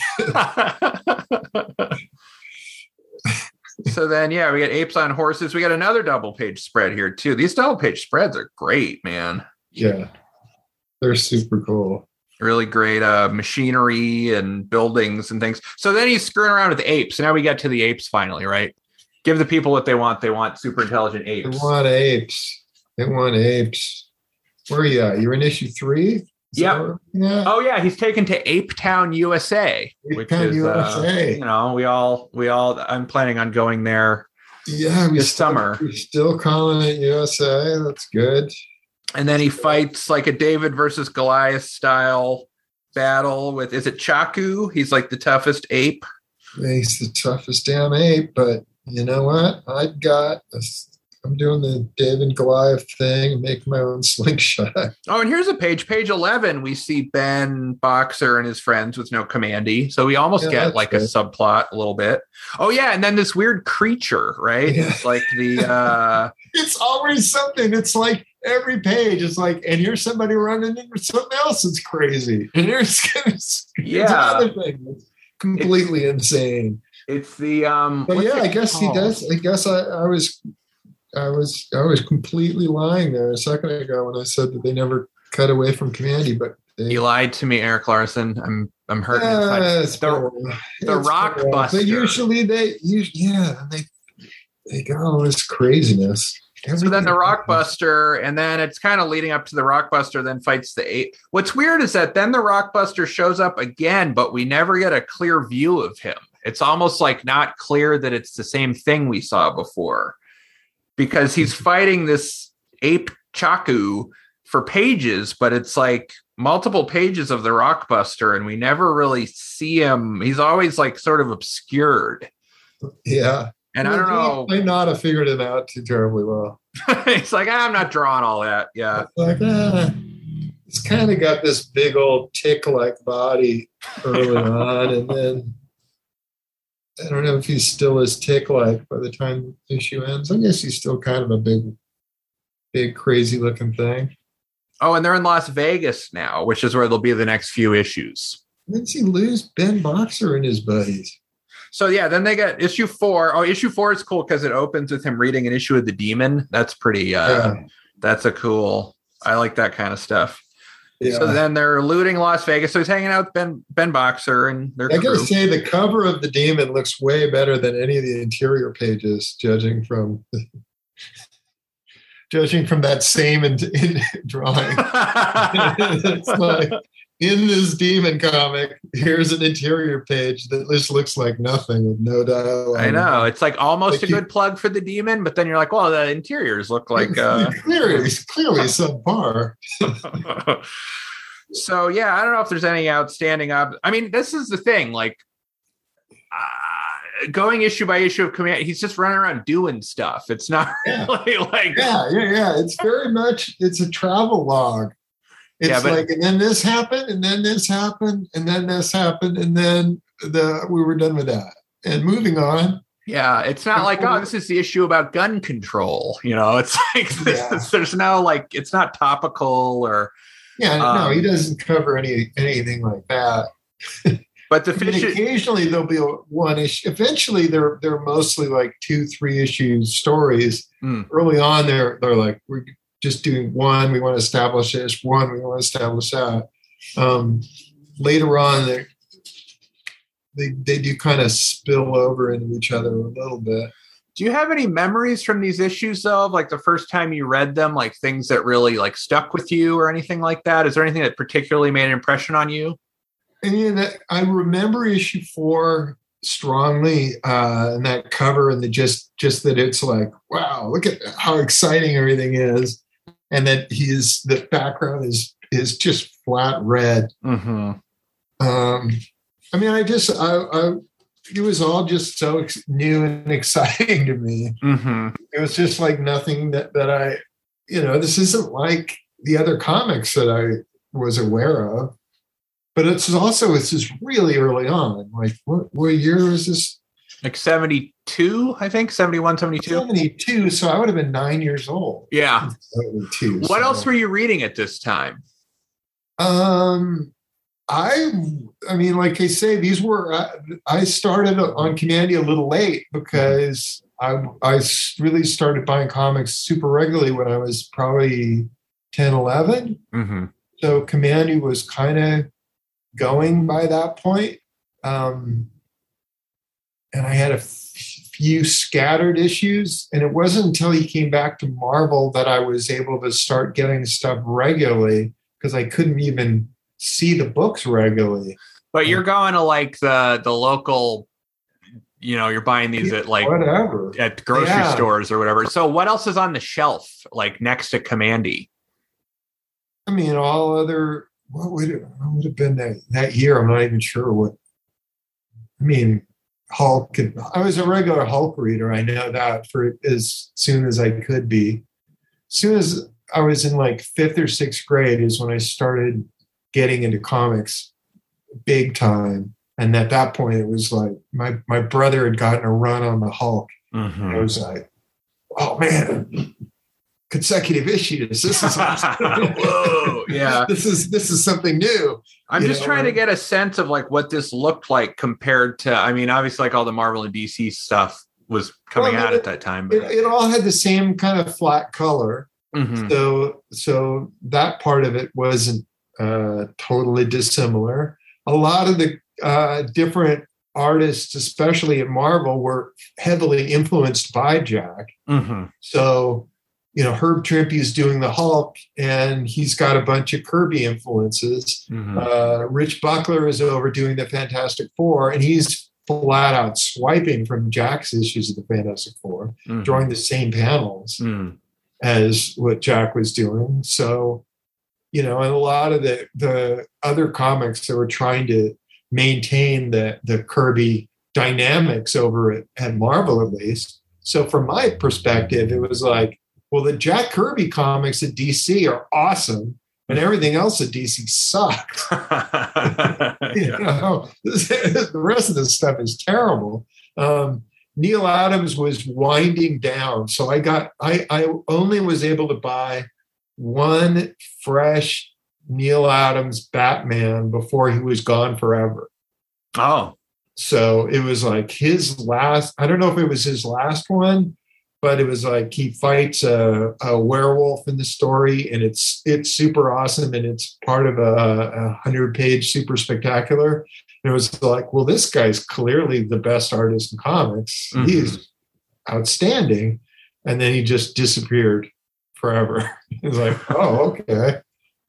so then yeah, we got apes on horses. We got another double page spread here too. These double page spreads are great, man. Yeah, they're super cool. really great uh, machinery and buildings and things. So then he's screwing around with apes. Now we get to the apes finally, right? Give the people what they want. They want super intelligent apes. They want apes. They want apes. Where are you at? You're in issue three? Yep. Yeah. Oh yeah, he's taken to Ape Town, USA, which Town, is Uh, USA. you know we all we all. I'm planning on going there, Yeah. This still, summer. We're still calling it USA. That's good. and then he fights like a David versus Goliath style battle with is it Chaku? He's like the toughest ape. He's the toughest damn ape, but you know what? I've got. A, I'm doing the David Goliath thing and making my own *laughs* slingshot. Oh, and here's a page, page 11. We see Ben Boxer and his friends with no Kamandi. So we almost Yeah, get like a subplot a little bit. Oh, yeah. And then this weird creature, right? Yeah. It's like the, *laughs* uh, It's always something. It's like every page is like, and here's somebody running into something else that's crazy, and here's, *laughs* here's Yeah. another thing that's completely insane. it's the, um, But yeah, I guess he does. I guess I, I was, I was, I was completely lying there a second ago when I said that they never cut away from Kamandi, but they, You lied to me, Erik Larsen. I'm, I'm hurting. Yeah, it's The- the It's Rock. Buster. But usually they, us- yeah, they, they got all this craziness. So then the Rockbuster, and then it's kind of leading up to the Rockbuster, then fights the eight. What's weird is that then the Rockbuster shows up again, but we never get a clear view of him. It's almost like not clear that it's the same thing we saw before because he's fighting this ape Chaku for pages, but it's like multiple pages of the Rockbuster, and we never really see him. He's always like sort of obscured. Yeah. And I don't know. Might not have figured it out too terribly well. *laughs* it's like "Ah, I'm not drawing all that. Yeah. Like, ah, it's kind of got this big old tick-like body early *laughs* on, and then I don't know if he's still as tick-like by the time the issue ends. I guess he's still kind of a big, big, crazy-looking thing. Oh, and they're in Las Vegas now, which is where they'll be the next few issues. When does he lose Ben Boxer and his buddies? So yeah, then they get issue four. Oh, issue four is cool because it opens with him reading an issue of the Demon. That's pretty. uh Yeah. That's a cool. I like that kind of stuff. Yeah. So then they're looting Las Vegas. So he's hanging out with Ben Ben Boxer and their I gotta crew. say, the cover of the demon looks way better than any of the interior pages, judging from judging from that same in, in *laughs* drawing. *laughs* it's like in this demon comic, here's an interior page that just looks like nothing with no dialogue. I know it's like almost a Like you- good plug for the Demon, but then you're like, well, the interiors look like. *laughs* uh clearly, clearly subpar. *laughs* so yeah, I don't know if there's any outstanding. Ob- I mean, this is the thing. Like uh, going issue by issue of command, he's just running around doing stuff. It's not Yeah. *laughs* really like Yeah, yeah, yeah. It's very much it's a travel log. It's Yeah, but- like, and then this happened, and then this happened, and then this happened, and then the we were done with that. And moving on. yeah. It's not like oh, this is the issue about gun control. You know, it's *laughs* like this, Yeah. there's no like it's not topical or. Yeah, no, Um, he doesn't cover any anything like that. But the *laughs* I mean, fish. occasionally there'll be a one issue. Eventually, they're they're mostly like two, three issue stories. Hmm. Early on, they're they're like we're just doing one. We want to establish this. One, we want to establish that. Um, later on, they they they do kind of spill over into each other a little bit. Do you have any memories from these issues though, of like the first time you read them, like things that really like stuck with you or anything like that? Is there anything that particularly made an impression on you? And you know, I remember issue four strongly, uh, and that cover, and the just just that it's like, wow, look at how exciting everything is, and that he's the background is is just flat red. Mm-hmm. Um, I mean, I just I, I it was all just so ex- new and *laughs* exciting to me. Mm-hmm. It was just like nothing that that I, you know, this isn't like the other comics that I was aware of. But it's also it's just really early on. Like what, what year is this? Like 72, I think, 71, 72. 72. So I would have been nine years old. Yeah. 72. What so- else were you reading at this time? Um, I, I mean, like I say, these were. I, I started on Kamandi a little late because i i really started buying comics super regularly when I was probably 10, 11. Mm-hmm. So Kamandi was kind of going by that point. Um, and I had a few scattered issues. And it wasn't until he came back to Marvel that I was able to start getting stuff regularly because I couldn't even see the books regularly. But you're going to like the the local, you know, you're buying these at like whatever at grocery Yeah. stores or whatever. So what else is on the shelf, like next to Kamandi? I mean, all other what would it what would have been that that year? I'm not even sure what. I mean, Hulk. and- I was a regular Hulk reader. I know that for as soon as I could be. As soon as I was in like fifth or sixth grade is when I started getting into comics big time. And at that point, it was like my my brother had gotten a run on the Hulk. Mm-hmm. I was like, oh man, consecutive issues. This is *laughs* Whoa, yeah. This is this is something new. I'm just know, trying to get a sense of like what this looked like compared to. I mean, obviously, like all the Marvel and DC stuff was coming Well, out it- at that time. It, But, it all had the same kind of flat color, Mhm. so so that part of it wasn't uh, totally dissimilar. A lot of the uh, different artists, especially at Marvel, were heavily influenced by Jack. Mhm. So, you know, Herb Trimpe is doing the Hulk, and he's got a bunch of Kirby influences. Mhm. Uh, Rich Buckler is over doing the Fantastic Four, and he's flat out swiping from Jack's issues of the Fantastic Four, Mhm. drawing the same panels Mm. as what Jack was doing. So, you know, and a lot of the the other comics that were trying to maintain the the Kirby dynamics over at, at Marvel at least. So from my perspective, it was like, well, the Jack Kirby comics at DC are awesome, and everything else at DC sucks. *laughs* *laughs* you know, *laughs* the rest of this stuff is terrible. Um, Neal Adams was winding down, so I got I I only was able to buy one fresh Neal Adams Batman before he was gone forever. Oh, So it was like his last. I don't know if it was his last one, but it was like he fights a, a werewolf in the story, and it's it's super awesome, and it's part of a, a hundred page super spectacular. And it was like, well, this guy's clearly the best artist in comics. Mhm. He's outstanding, and then he just disappeared forever. *laughs* It's like, oh, okay.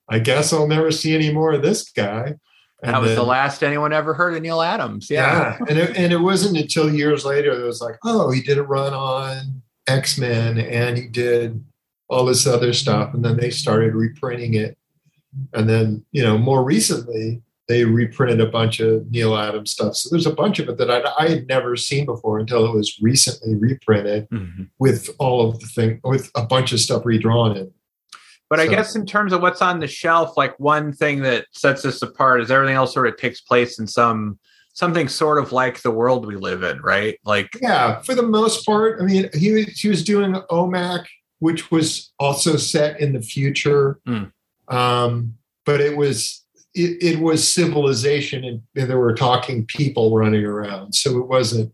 I guess I'll never see any more of this guy. And that was the last anyone ever heard of Neal Adams. Yeah. yeah. And it, and it wasn't until years later that it was like, oh, he did a run on X Men and he did all this other stuff. And then they started reprinting it. And then, you know, more recently, they reprinted a bunch of Neal Adams stuff. So there's a bunch of it that I, I had never seen before until it was recently reprinted Mhm. with all of the thing, with a bunch of stuff redrawn in. But I guess in terms of what's on the shelf, like one thing that sets us apart is everything else sort of takes place in some something sort of like the world we live in, right? Like, Yeah, for the most part. I mean, he was, he was doing OMAC, which was also set in the future, Mm. um, but it was it, it was civilization, and, and there were talking people running around. So it wasn't.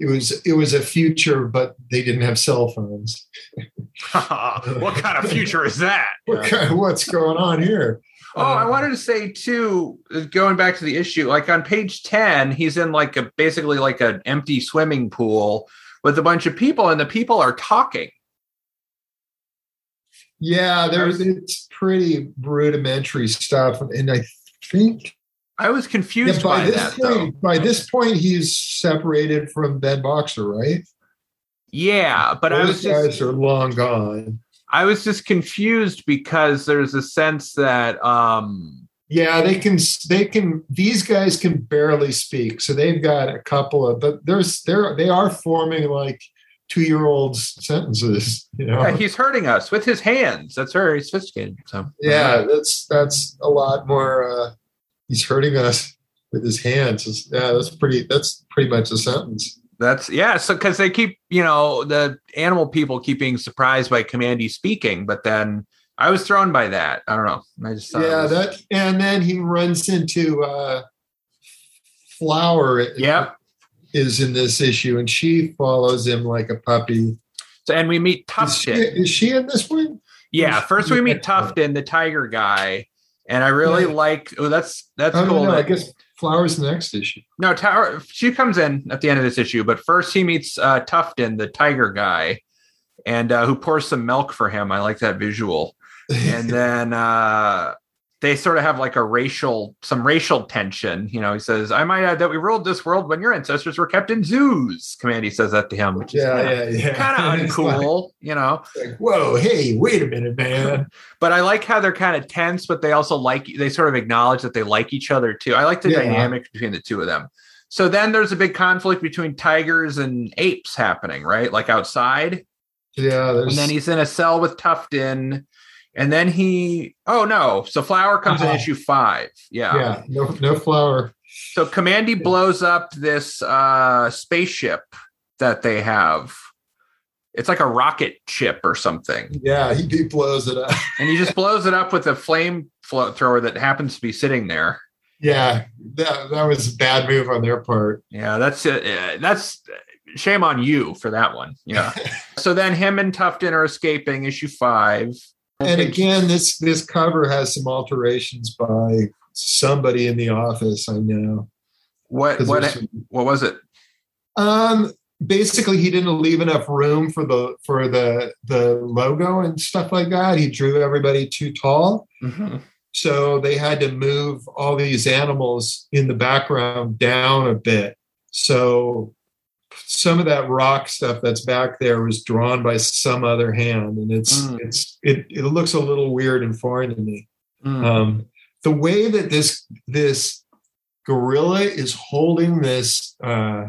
It was it was a future, but they didn't have cell phones. *laughs* what kind of future is that? *laughs* What kind- what's going on here? Oh, I Um, wanted to say too, going back to the issue, like on page 10, he's in like a basically like an empty swimming pool with a bunch of people, and the people are talking. Yeah, there's it's pretty rudimentary stuff, and I think I was confused Yeah, by by this that though. point, by this point, he's separated from Ben Boxer, right? Yeah, but I Those was just guys are long gone. I was just confused because there's a sense that um Yeah, they can. They can. These guys can barely speak, so they've got a couple of. But there's they're they are forming like two year olds sentences. You know. yeah, he's hurting us with his hands. That's very sophisticated. So Yeah, that's that's a lot more. Uh, he's hurting us with his hands. It's- yeah, that's pretty. That's pretty much a sentence. That's yeah. So because they keep, you know, the animal people keep being surprised by Kamandi speaking, but then I was thrown by that. I don't know. I just thought yeah, was- that and then he runs into uh, Flower. Yep. is in this issue, and she follows him like a puppy. So, and we meet Is she, Tuftan. is she in this one? Yeah, first we meet. Tuftan, the tiger guy, And I really Yeah. like. Oh, that's that's cool. know. I guess Flowers next issue. No, Tower. She comes in at the end of this issue, but first he meets uh, Tuftan, the tiger guy, and uh, who pours some milk for him. I like that visual. *laughs* And then uh, they sort of have like a racial, some racial tension. You know, he says, "I might add that we ruled this world when your ancestors were kept in zoos." Kamandi says that to him, which is yeah, yeah, yeah. kind of *laughs* It's like- uncool, you know. like, whoa, hey, wait a minute, man. *laughs* But I like how they're kind of tense, but they also like they sort of acknowledge that they like each other too. I like the Yeah. dynamic between the two of them. So then there's a big conflict between tigers and apes happening, right? Like outside. Yeah, And then he's in a cell with Tuftan. And then he oh no. So Flower comes Uh-huh. in issue five. Yeah. yeah, no, no flower. So Kamandi blows up this uh spaceship that they have. It's like a rocket ship or something. Yeah, he, he blows it up. And he just blows it up with a flame float thrower that happens to be sitting there. Yeah, that that was a bad move on their part. Yeah, that's it. Uh, That's shame on you for that one. Yeah. *laughs* so then him and Tuftan are escaping issue five. And again, this this cover has some alterations by somebody in the office. I know. What what some- what was it? Um, basically, he didn't leave enough room for the for the the logo and stuff like that. He drew everybody too tall, so they had to move all these animals in the background down a bit. So some of that rock stuff that's back there was drawn by some other hand, and it's Mm. it's it it looks a little weird and foreign to me. Mm. Um, the way that this this gorilla is holding this uh,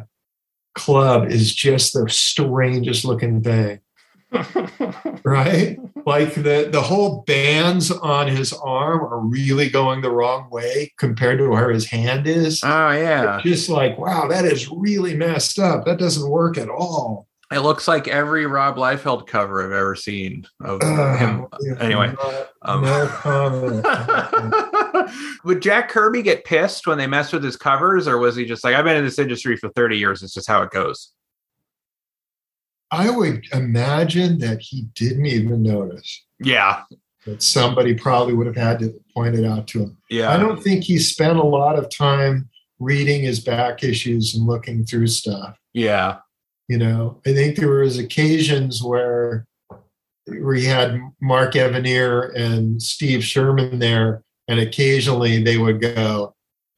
club is just the strangest looking thing, right? like the the whole bands on his arm are really going the wrong way compared to where his hand is. oh yeah. Just like wow, that is really messed up. That doesn't work at all. It looks like every Rob Liefeld cover I've ever seen of Uh, him. Anyway, um, no comment. *laughs* Would Jack Kirby get pissed when they mess with his covers, or was he just like, I've been in this industry for 30 years, it's just how it goes? I would imagine that he didn't even notice. Yeah. that somebody probably would have had to point it out to him. Yeah. I don't think he spent a lot of time reading his back issues and looking through stuff. yeah. You know, I think there was occasions where we had Mark Evanier and Steve Sherman there, and occasionally they would go,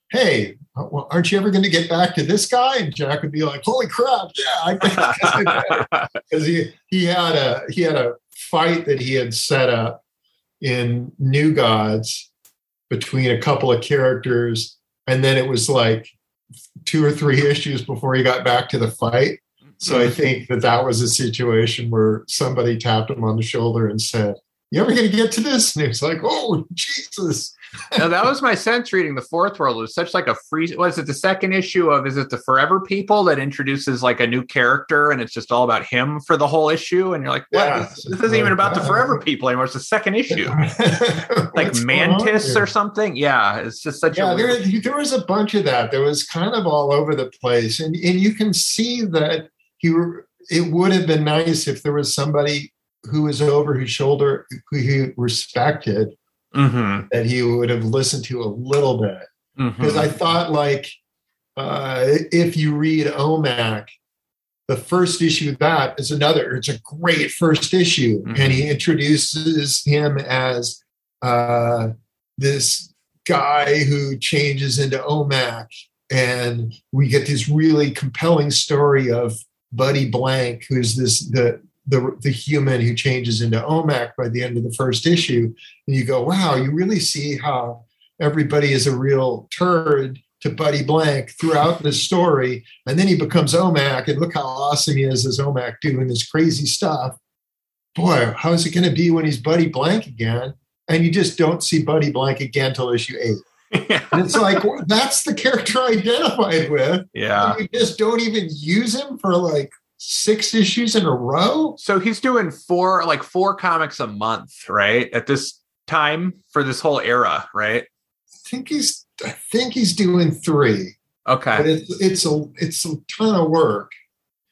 "Hey, Uh, well, aren't you ever going to get back to this guy?" And Jack would be like, "Holy crap, yeah!" I *laughs* because he he had a he had a fight that he had set up in New Gods between a couple of characters, and then it was like two or three *laughs* issues before he got back to the fight. So I think that that was a situation where somebody tapped him on the shoulder and said, "You ever going to get to this?" And he was like, "Oh Jesus!" Now, that was my sense reading the fourth world. It was such like a free. Was it the second issue of? Is it the Forever People that introduces like a new character and it's just all about him for the whole issue? And you're like, what? Yeah. This, this isn't even about the Forever People anymore. It's the second issue, *laughs* like What's going on Mantis or something. Yeah, it's just such yeah, a. weird- there, there was a bunch of that. There was kind of all over the place, and and you can see that he. It would have been nice if there was somebody who was over his shoulder who he respected Mhm, that he would have listened to a little bit. Because I thought, like, uh, if you read OMAC, the first issue of that is another. It's a great first issue, Mhm. and he introduces him as uh, this guy who changes into OMAC, and we get this really compelling story of Buddy Blank, who's this the the the human who changes into OMAC by the end of the first issue, and you go, wow, you really see how everybody is a real turd to Buddy Blank throughout the story, and then he becomes OMAC, and look how awesome he is as OMAC doing this crazy stuff. Boy, how is it going to be when he's Buddy Blank again? And you just don't see Buddy Blank again till issue eight. *laughs* And it's like well, that's the character I identified with. yeah. And you just don't even use him for like six issues in a row. So he's doing four, like four comics a month, right? At this time for this whole era, right? I think he's I think he's doing three, but Okay. it's it's a it's a ton of work.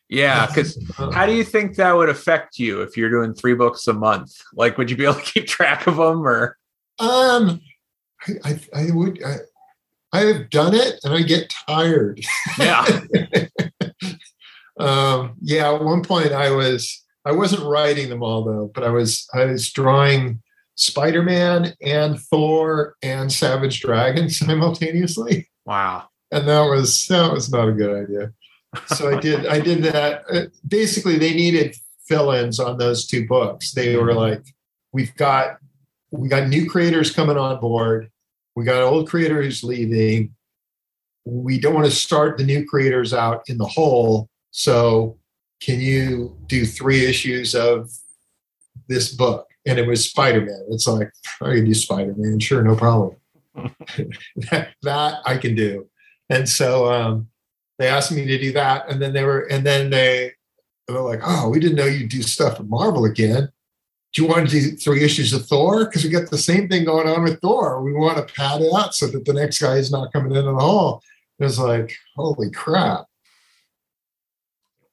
Yeah. *laughs* Because how do you think that would affect you if you're doing three books a month? Like, would you be able to keep track of them or? Um, I, I, I would. I, I have done it, and I get tired. Yeah. *laughs* um, yeah. At one point, I was. I wasn't writing them all though, but I was. I was drawing Spider-Man and Thor and Savage Dragon *laughs* simultaneously, wow. and that was that was not a good idea. So I did. I did that. Uh, Basically, they needed fill-ins on those two books. They were like, "We've got we got new creators coming on board. We got old creators leaving. We don't want to start the new creators out in the hole. So, can you do three issues of this book?" And it was Spider-Man. It's like I can do Spider-Man. Sure, no problem. *laughs* that, that I can do. And so um, they asked me to do that, and then they were, and then they they were like, "Oh, we didn't know you'd do stuff at Marvel again." do you want to do three issues of Thor? Because we got the same thing going on with Thor. We want to pad it out so that the next guy is not coming into the hole. It was like, holy crap.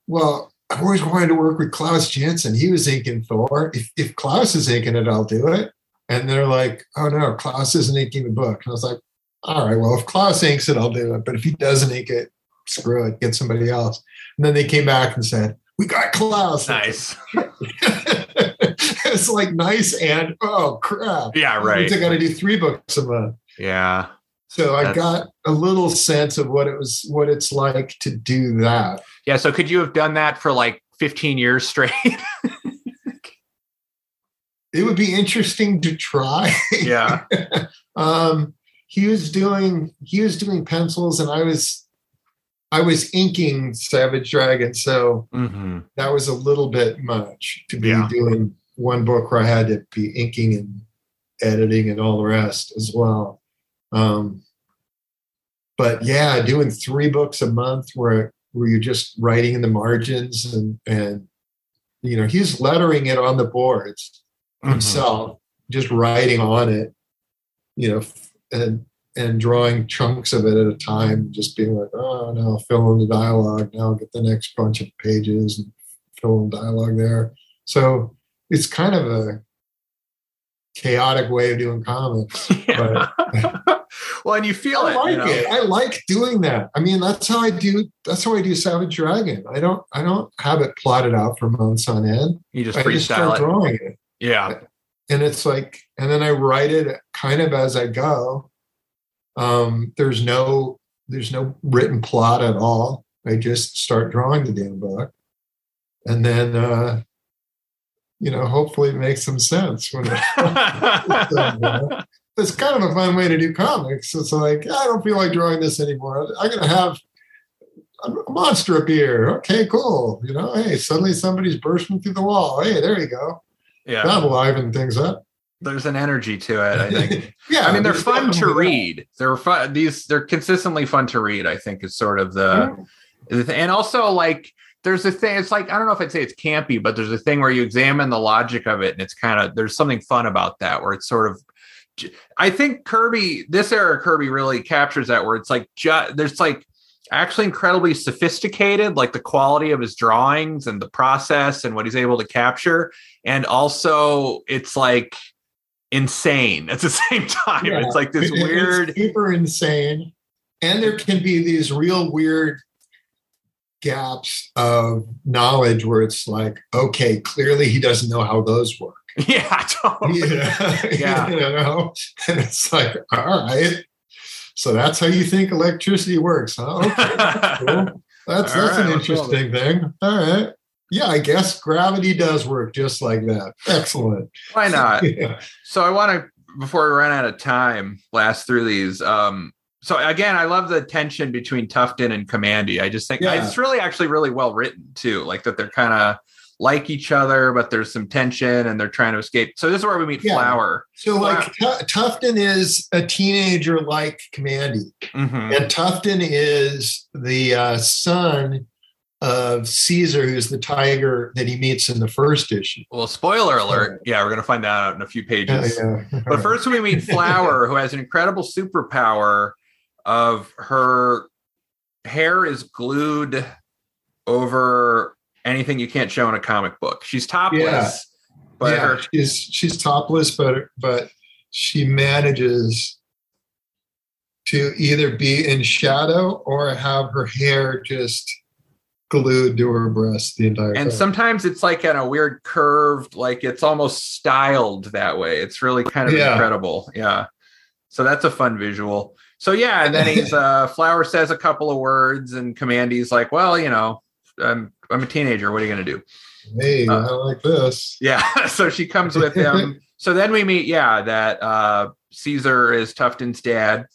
Well, I've always wanted to work with Klaus Janson. He was inking Thor. If, if Klaus is inking it, I'll do it. And they're like, oh no, Klaus isn't inking the book. And I was like, all right, well, if Klaus inks it, I'll do it. But if he doesn't ink it, screw it, get somebody else. And then they came back and said, we got Klaus. Nice. *laughs* it's like nice and oh crap. Yeah, right. I got to do three books a month. Yeah. So I got a little sense of what it was, what it's like to do that. Yeah. So could you have done that for like 15 years straight? *laughs* It would be interesting to try. yeah. *laughs* um, he was doing he was doing pencils, and I was I was inking Savage Dragon, so hmm that was a little bit much to be Yeah. doing one book where I had to be inking and editing and all the rest as well. Um, but yeah, doing three books a month where where you're just writing in the margins and and you know he's lettering it on the boards Mm-hmm. himself, just writing on it, you know, and and drawing chunks of it at a time, just being like, oh no, fill in the dialogue, now get the next bunch of pages and fill in dialogue there. So it's kind of a chaotic way of doing comics. *laughs* Yeah. *laughs* well, and you feel I it. like you know? it. I like doing that. I mean, that's how I do. That's how I do Savage Dragon. I don't. I don't have it plotted out for months on end. You just I just start it. drawing it. Yeah. and it's like and then i write it kind of as i go um there's no there's no written plot at all i just start drawing the damn book and then uh you know hopefully it makes some sense when it, *laughs* it's kind of a fun way to do comics it's like i don't feel like drawing this anymore i'm gonna have a monster appear okay cool you know hey suddenly somebody's bursting through the wall hey there you go yeah. that'll liven things up There's an energy to it, I think. *laughs* yeah, I mean, they're fun to that. read. They're fun. These they're consistently fun to read. I think is sort of the, the and also like there's a thing. It's like I don't know if I'd say it's campy, but there's a thing where you examine the logic of it, and it's kind of there's something fun about that. Where it's sort of, I think Kirby, this era Kirby really captures that. Where it's like ju- there's like actually incredibly sophisticated, like the quality of his drawings and the process and what he's able to capture, and also it's like insane at the *laughs* same time. Yeah. It's like this It- it's weird. super insane, and there can be these real weird gaps of knowledge where it's like, okay, clearly he doesn't know how those work. *laughs* Yeah, totally. Yeah, *laughs* *laughs* Yeah. you know, and it's like, all right. So that's how you think electricity works, huh? Okay, cool. That's All that's right, an interesting thing. All right. Yeah, I guess gravity does work just like that. Excellent. Why not? Yeah. So I want to, before we run out of time, blast through these. Um, so again, I love the tension between Tuftan and Kamandi. I just think Yeah. it's really actually really well written too. Like that they're kind of like each other, but there's some tension and they're trying to escape. So this is where we meet Yeah. Flower. So, like, Tu- Tuftan is a teenager like Kamandi, Mhm. and Tuftan is the uh, son of Caesar, who's the tiger that he meets in the first issue. Well, spoiler alert. Yeah, we're gonna find that out in a few pages. yeah. But first, we meet *laughs* Flower, who has an incredible superpower of her hair is glued over anything you can't show in a comic book. She's topless, Yeah. but yeah, her she's she's topless, but but she manages to either be in shadow or have her hair just glued to her breast the entire and time. sometimes it's like in a weird curved like it's almost styled that way it's really kind of Yeah. incredible yeah so that's a fun visual so yeah and then *laughs* he's uh flower says a couple of words and Kamandi's like well you know i'm i'm a teenager what are you gonna do hey, uh, I like this. yeah *laughs* so she comes with *laughs* him so then we meet yeah that uh caesar is tuftan's dad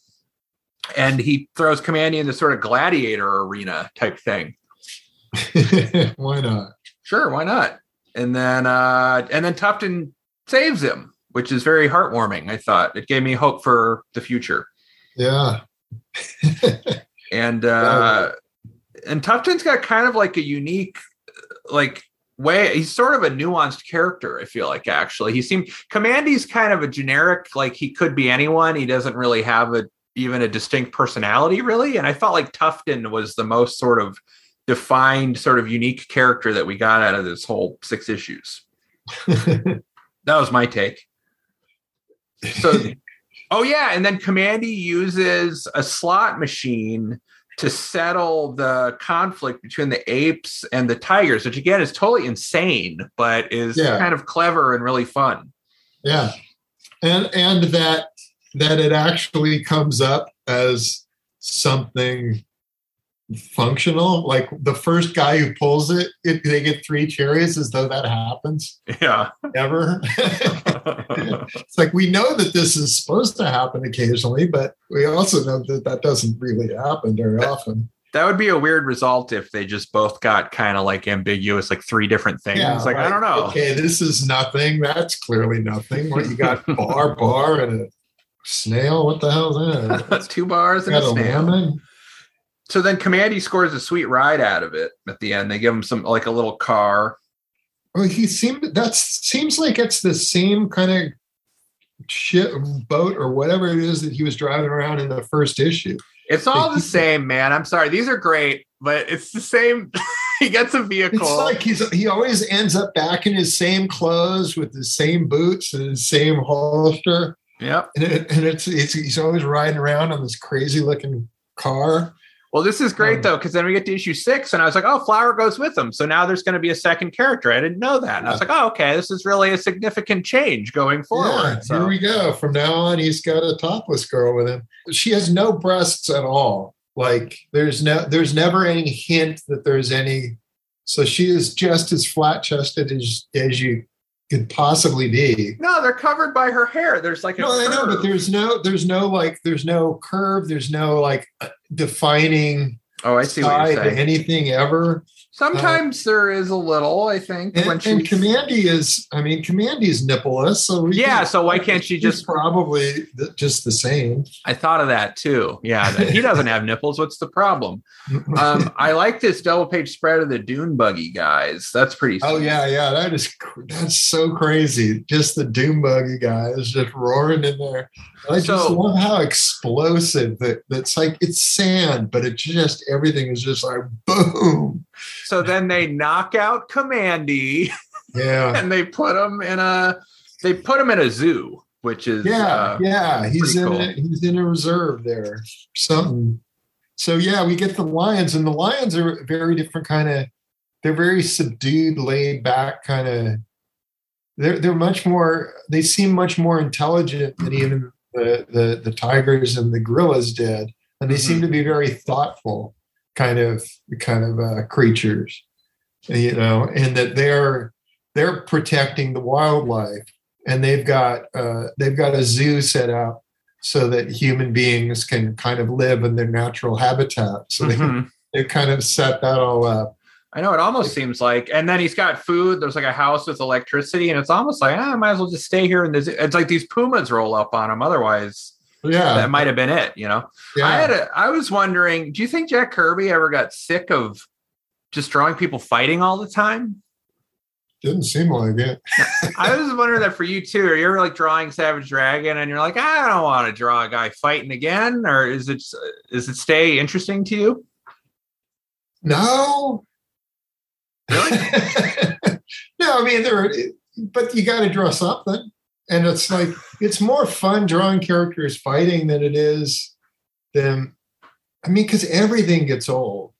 and he throws kamandi in the sort of gladiator arena type thing *laughs* Why not? Sure, why not? And then uh and then Tuftan saves him, which is very heartwarming, I thought. It gave me hope for the future. Yeah. And uh and Tuftan's got kind of like a unique like way he's sort of a nuanced character, I feel like actually. He seemed Kamandi's kind of a generic, like he could be anyone. He doesn't really have a even a distinct personality, really. And I felt like Tuftan was the most sort of defined sort of unique character that we got out of this whole six issues. *laughs* That was my take. So, *laughs* oh yeah, and then Kamandi uses a slot machine to settle the conflict between the apes and the tigers, which again is totally insane, but is Yeah. kind of clever and really fun. yeah. And and that that it actually comes up as something functional. Like the first guy who pulls it, it they get three cherries as though that happens Yeah. ever. *laughs* it's like we know that this is supposed to happen occasionally, but we also know that that doesn't really happen very often. that would be a weird result if they just both got kind of like ambiguous, like three different things. like I don't know. Okay, this is nothing. That's clearly nothing. What you got? *laughs* bar, bar, and a snail. What the hell is that? Two bars and a snail. lemon. So then Kamandi scores a sweet ride out of it at the end. They give him some like a little car. Well, he seemed that seems like it's the same kind of ship boat or whatever it is that he was driving around in the first issue. It's all the same, man. I'm sorry. These are great, but it's the same. *laughs* he gets a vehicle. It's like he's he always ends up back in his same clothes with the same boots and the same holster, yep. and, it, and it's, it's he's always riding around on this crazy looking car. Well, this is great Um, though, because then we get to issue six, and I was like, oh, Flower goes with him. So now there's going to be a second character. I didn't know that. And I was like, oh, okay, this is really a significant change going forward. Yeah, so here we go. From now on, he's got a topless girl with him. She has no breasts at all. Like there's no, there's never any hint that there's any. So she is just as flat chested as as you could possibly be. no, they're covered by her hair. There's like a No, I know, but there's no, there's no like, there's no curve. There's no like defining oh, I see what side to saying. anything ever. Sometimes there is a little. I think when And, she. and Kamandi is, I mean, Kamandi's nippleless, so yeah. can- So why can't she just? probably th- just the same. I thought of that too. Yeah, he doesn't have nipples. What's the problem? *laughs* Um, I like this double page spread of the Dune buggy guys. That's pretty. Oh yeah, yeah, that is that's so crazy. Just the dune buggy guys just roaring in there. I just So- love how explosive that that's like it's sand, but it just everything is just like boom. So then they knock out Kamandi Yeah, *laughs* and they put him in a. They put him in a zoo, which is yeah, uh, yeah. He's in cool. a, he's in a reserve there. Something. So yeah, we get the lions, and the lions are a very different kind of. They're very subdued, laid back kind of. They're they're much more. They seem much more intelligent than even the the, the tigers and the gorillas did, and they seem to be very thoughtful, kind of kind of uh, creatures, you know, and that they're they're protecting the wildlife, and they've got uh, they've got a zoo set up so that human beings can kind of live in their natural habitat. So they mhm. they kind of set that all up. I know it almost seems like, and then he's got food. There's like a house with electricity, and it's almost like ah, I might as well just stay here. And it's like these pumas roll up on him. Otherwise, Yeah, that might have been it. You know, yeah. I had a. I was wondering, do you think Jack Kirby ever got sick of just drawing people fighting all the time? Didn't seem like it. *laughs* I was wondering that for you too. Are you ever like drawing Savage Dragon, and you're like, I don't want to draw a guy fighting again, or is it is it stay interesting to you? No. Really? *laughs* no, I mean there, are, but you got to draw something, and it's like it's more fun drawing characters fighting than it is them. I mean, because everything gets old.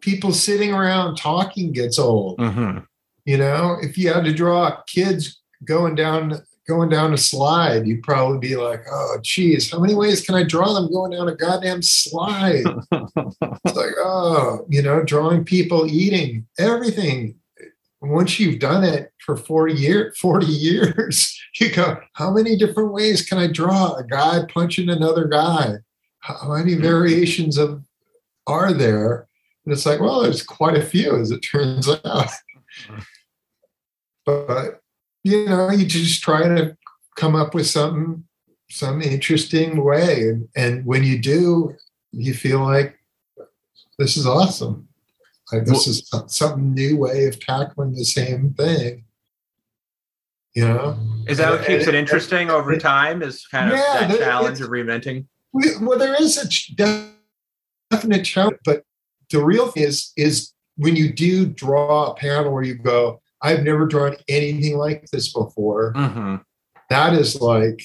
People sitting around talking gets old. hmm You know, if you had to draw kids going down going down a slide, you'd probably be like, "Oh, geez, how many ways can I draw them going down a goddamn slide?" *laughs* it's like, oh, you know, drawing people eating everything. Once you've done it for 40 year, 40 *laughs* years, you go, how many different ways can I draw a guy punching another guy? How many hmm. variations of are there? And it's like, well, there's quite a few, as it turns *laughs* out. but you know, you just try to come up with something, some interesting way, and and when you do, you feel like this is awesome. Like this is some new way of tackling the same thing. You know, Is that what keeps it And- interesting over it- time? Is kind of Yeah, that challenge of reinventing? We, well, there is a definite challenge, but the real thing is is when you do draw a panel where you go, I've never drawn anything like this before. hmm That is like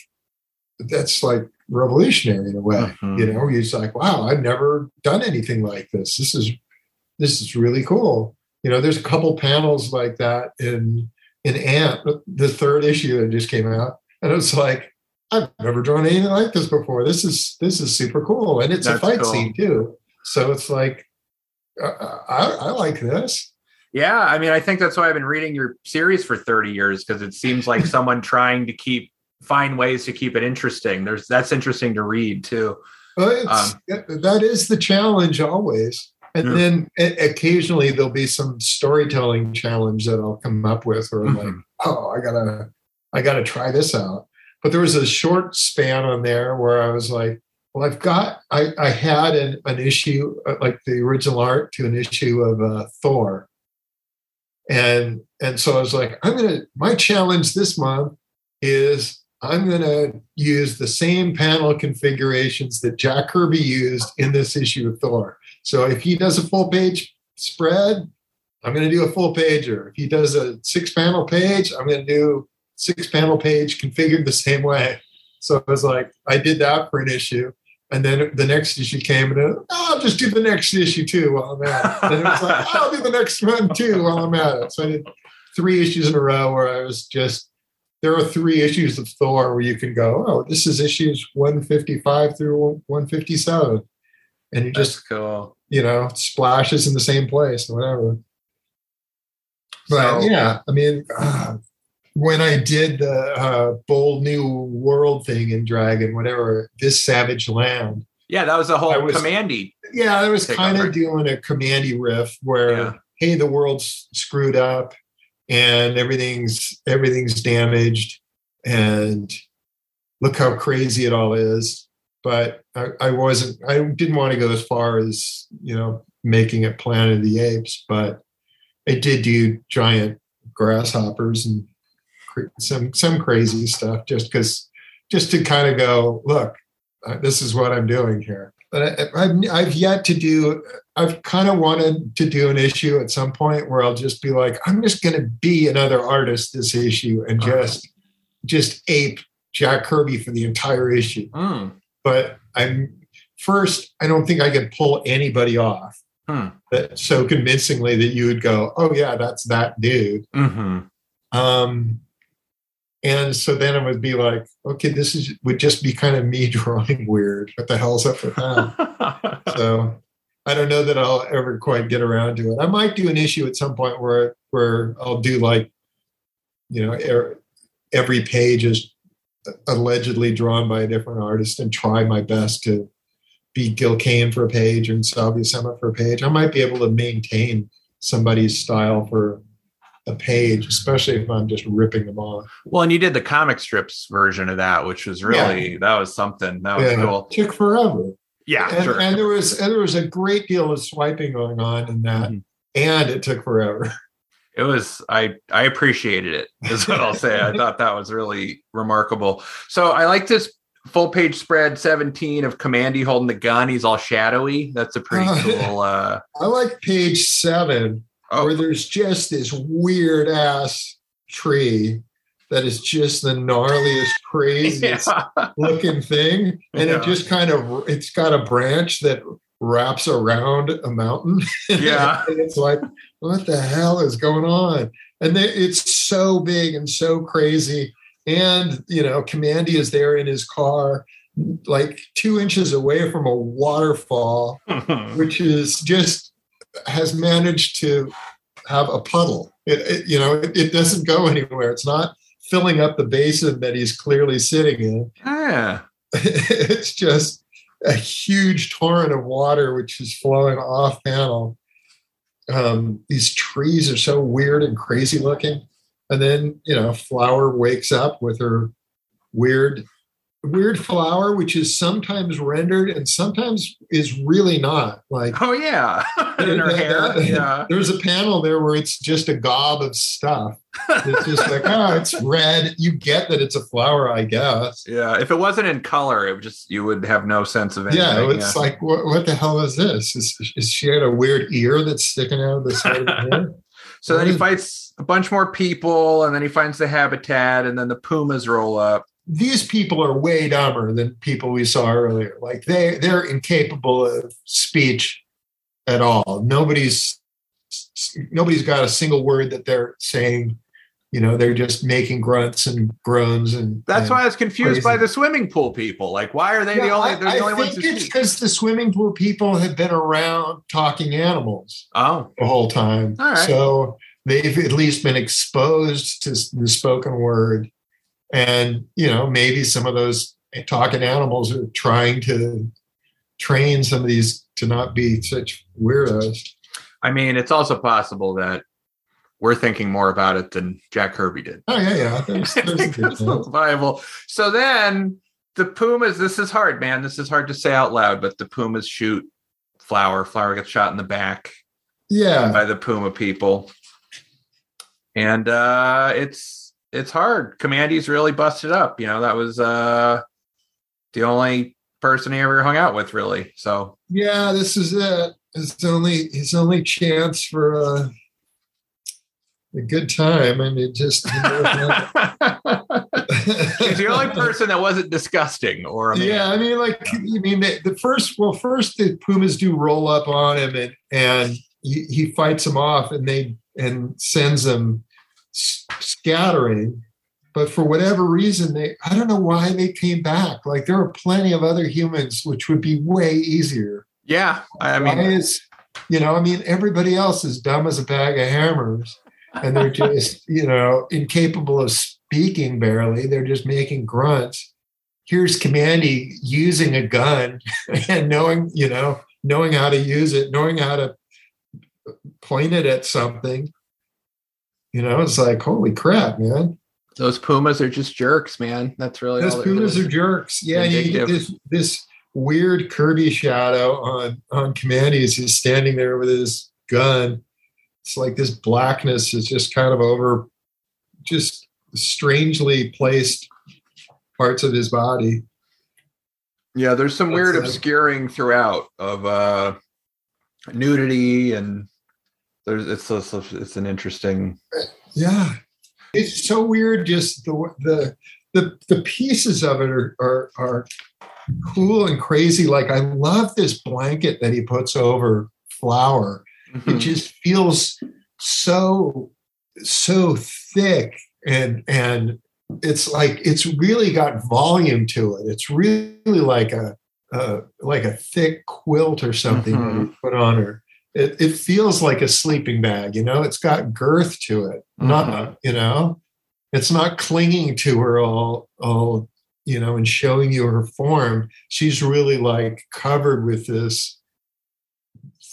that's like revolutionary in a way. Mhm. You know, it's like, wow, I've never done anything like this. This is this is really cool. You know, there's a couple panels like that in in Ant, the third issue that just came out, and it's like, I've never drawn anything like this before. This is this is super cool, and it's That's a fight cool. scene too. So it's like, uh, I, I like this. Yeah, I mean, I think that's why I've been reading your series for 30 years because it seems like *laughs* someone trying to keep find ways to keep it interesting. There's that's interesting to read too. Well, Um, that- is the challenge always. And Yeah. then occasionally there'll be some storytelling challenge that I'll come up with where I'm like, oh, I gotta, I gotta try this out. But there was a short span on there where I was like, well, I've got, I, I had an, an issue uh, like the original art to an issue of uh, Thor, and and so I was like, I'm gonna, my challenge this month is I'm to use the same panel configurations that Jack Kirby used in this issue of Thor. So if he does a full page spread, I'm to do a full pager. If he does a six panel page, I'm to do six panel page configured the same way. So I was like, I did that for an issue. And then the next issue came, and it, oh, I'll just do the next issue too while I'm at it. And it was like, I'll do the next one too while I'm at it. So I did three issues in a row where I was just there are three issues of Thor where you can go, oh, this is issues 155 through 157. And you That's just, cool. you know, splashes in the same place or whatever. But So- yeah, I mean, uh, when I did the uh, bold new world thing in Dragon, whatever, this savage land, Yeah, that was a whole was- kamandi. yeah, I was kind of doing a kamandi riff where, Yeah. hey, the world's screwed up and everything's everything's damaged, and look how crazy it all is. But I, I wasn't. I didn't want to go as far as you know making it Planet of the Apes, but I did do giant grasshoppers and some some crazy stuff just because just to kind of go look uh, this is what i'm doing here but I, I've, I've yet to do i've kind of wanted to do an issue at some point where i'll just be like i'm just going to be another artist this issue and Uh-huh. just just ape jack kirby for the entire issue Mm. but i'm first i don't think i could pull anybody off Hmm. that so convincingly that you would go oh yeah that's that dude hmm um, and so then it would be like, okay, this is would just be kind of me *laughs* drawing weird. What the hell's up with that? *laughs* so I don't know that I'll ever quite get around to it. I might do an issue at some point where where I'll do like, you know, er, every page is allegedly drawn by a different artist and try my best to be Gil Kane for a page and Sal Buscema for a page. I might be able to maintain somebody's style for a page, especially if I'm just ripping them off. well, and you did the comic strips version of that, which was really that was something. That was cool. Took forever. Yeah, and, sure. and there was and there was a great deal of swiping going on in that, Mhm. and it took forever. *laughs* it was I I appreciated it. Is what I'll say. I *laughs* thought that was really remarkable. So I like this full page spread 17 of Kamandi holding the gun. He's all shadowy. That's a pretty Oh, *laughs* cool. Uh, I like page seven oh, where there's just this weird ass tree that is just the gnarliest, *laughs* craziest Yeah. looking thing, and Yeah. it just kind of it's got a branch that wraps around a mountain. *laughs* Yeah. it's like, what the hell is going on? And they, it's so big and so crazy. And you know, Kamandi is there in his car, like two inches away from a waterfall, *laughs* which is just has managed to have a puddle. It, it- you know, it, it doesn't go anywhere. It's not filling up the basin that he's clearly sitting in. yeah. *laughs* it's just a huge torrent of water which is flowing off panel. Um, these trees are so weird and crazy looking. And then, you know, Flower wakes up with her weird, weird flower, which is sometimes rendered and sometimes is really not. Like Oh yeah. *laughs* In her hair. Yeah. there's a panel there where it's just a gob of stuff. It's just like, *laughs* oh, it's red. You get that it's a flower, I guess. Yeah. If it wasn't in color, it would just you would have no sense of anything. Yeah, it's like, what, what the hell is this? Is, is she had a weird ear that's sticking out of the side of her *laughs* head? So then he What fights a bunch more people, and then he finds the habitat, and then the pumas roll up. These people are way dumber than people we saw earlier. Like they they're incapable of speech at all. Nobody's nobody's got a single word that they're saying. You know, they're just making grunts and groans and That's and- why I was confused crazy. by the swimming pool people. Like, why are they the only? I, They're the I only ones think it's because the swimming pool people have been around talking animals. Oh, the whole time. All right. So they've at least been exposed to the spoken word. And, you know, maybe some of those talking animals are trying to train some of these to not be such weirdos. I mean, it's also possible that we're thinking more about it than Jack Kirby did. Oh, yeah, yeah. There's, there's *laughs* that's viable. So then the Pumas, this is hard, man. This is hard to say out loud, but the Pumas shoot Flower. Flower gets shot in the back Yeah. by the Puma people. And uh it's it's hard. Kamandi's really busted up. You know, that was uh the only person he ever hung out with, really. So Yeah, this is it. It's only his only chance for a, a good time. and it just. *laughs* He's the only person that wasn't disgusting or. Yeah, I mean, like, you mean the, the first? Well, first the Pumas do roll up on him, and and he, he fights them off, and they and sends them scattering. But for whatever reason, they I don't know why they came back. Like there are plenty of other humans, which would be way easier. Yeah. I why mean, is you know? I mean, everybody else is dumb as a bag of hammers, and they're *laughs* just you know incapable of speaking barely. They're just making grunts here's Kamandi using a gun *laughs* and knowing, you know, knowing how to use it, knowing how to point it at something. You know, it's like, holy crap, man. those Pumas are just jerks, man. That's really Those all Pumas is. are jerks. Yeah, and you get this this weird Kirby shadow on on Kamandi as he's standing there with his gun. It's like this blackness is just kind of over just strangely placed parts of his body. Yeah, there's some That's weird like- obscuring throughout of uh nudity and there's it's it's, it's an interesting Yeah, it's so weird. Just the the the the pieces of it are are, are cool and crazy. Like I love this blanket that he puts over Flower. It just feels so so thick and and it's like it's really got volume to it. It's really like a uh, like a thick quilt or something that he put on her. It, it feels like a sleeping bag, you know. It's got girth to it, not Mhm. you know. It's not clinging to her all all you know and showing you her form. She's really like covered with this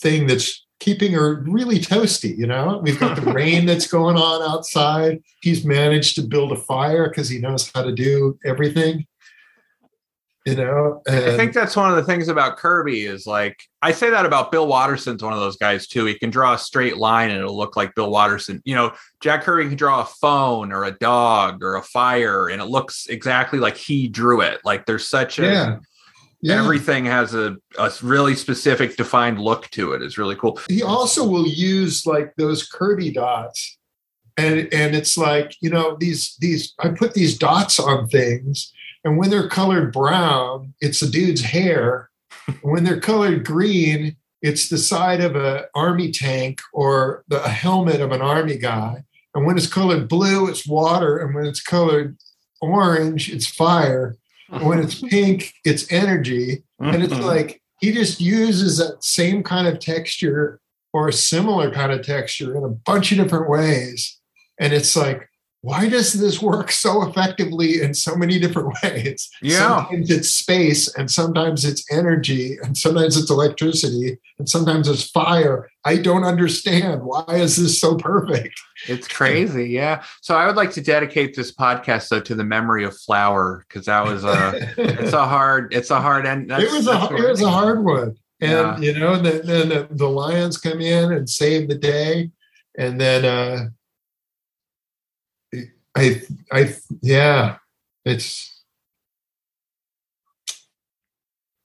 thing that's keeping her really toasty. You know, we've got the *laughs* rain that's going on outside. He's managed to build a fire because he knows how to do everything. You know, I think that's one of the things about Kirby is like I say that about Bill Watterson's one of those guys too. He can draw a straight line and it'll look like Bill Watterson. You know, Jack Kirby can draw a phone or a dog or a fire and it looks exactly like he drew it. Like there's such a yeah, yeah. everything has a, a really specific defined look to it. It's really cool. he also will use like those Kirby dots and and it's like you know these these I put these dots on things, and when they're colored brown, it's the dude's hair. when they're colored green, it's the side of an army tank or the helmet of an army guy. And when it's colored blue, it's water. And when it's colored orange, it's fire. And when it's *laughs* pink, it's energy. And it's mm-hmm. like he just uses that same kind of texture or a similar kind of texture in a bunch of different ways. And it's like, why does this work so effectively in so many different *laughs* ways? Yeah. Sometimes it's space and sometimes it's energy and sometimes it's electricity and sometimes it's fire. I don't understand. Why is this so perfect? It's crazy. Yeah. So I would like to dedicate this podcast though to the memory of Flower because that was a it's a *laughs* hard it's a hard end. it was a it was a hard one. And Yeah. you know, then then the, the Lions come in and save the day. And then uh I I yeah, it's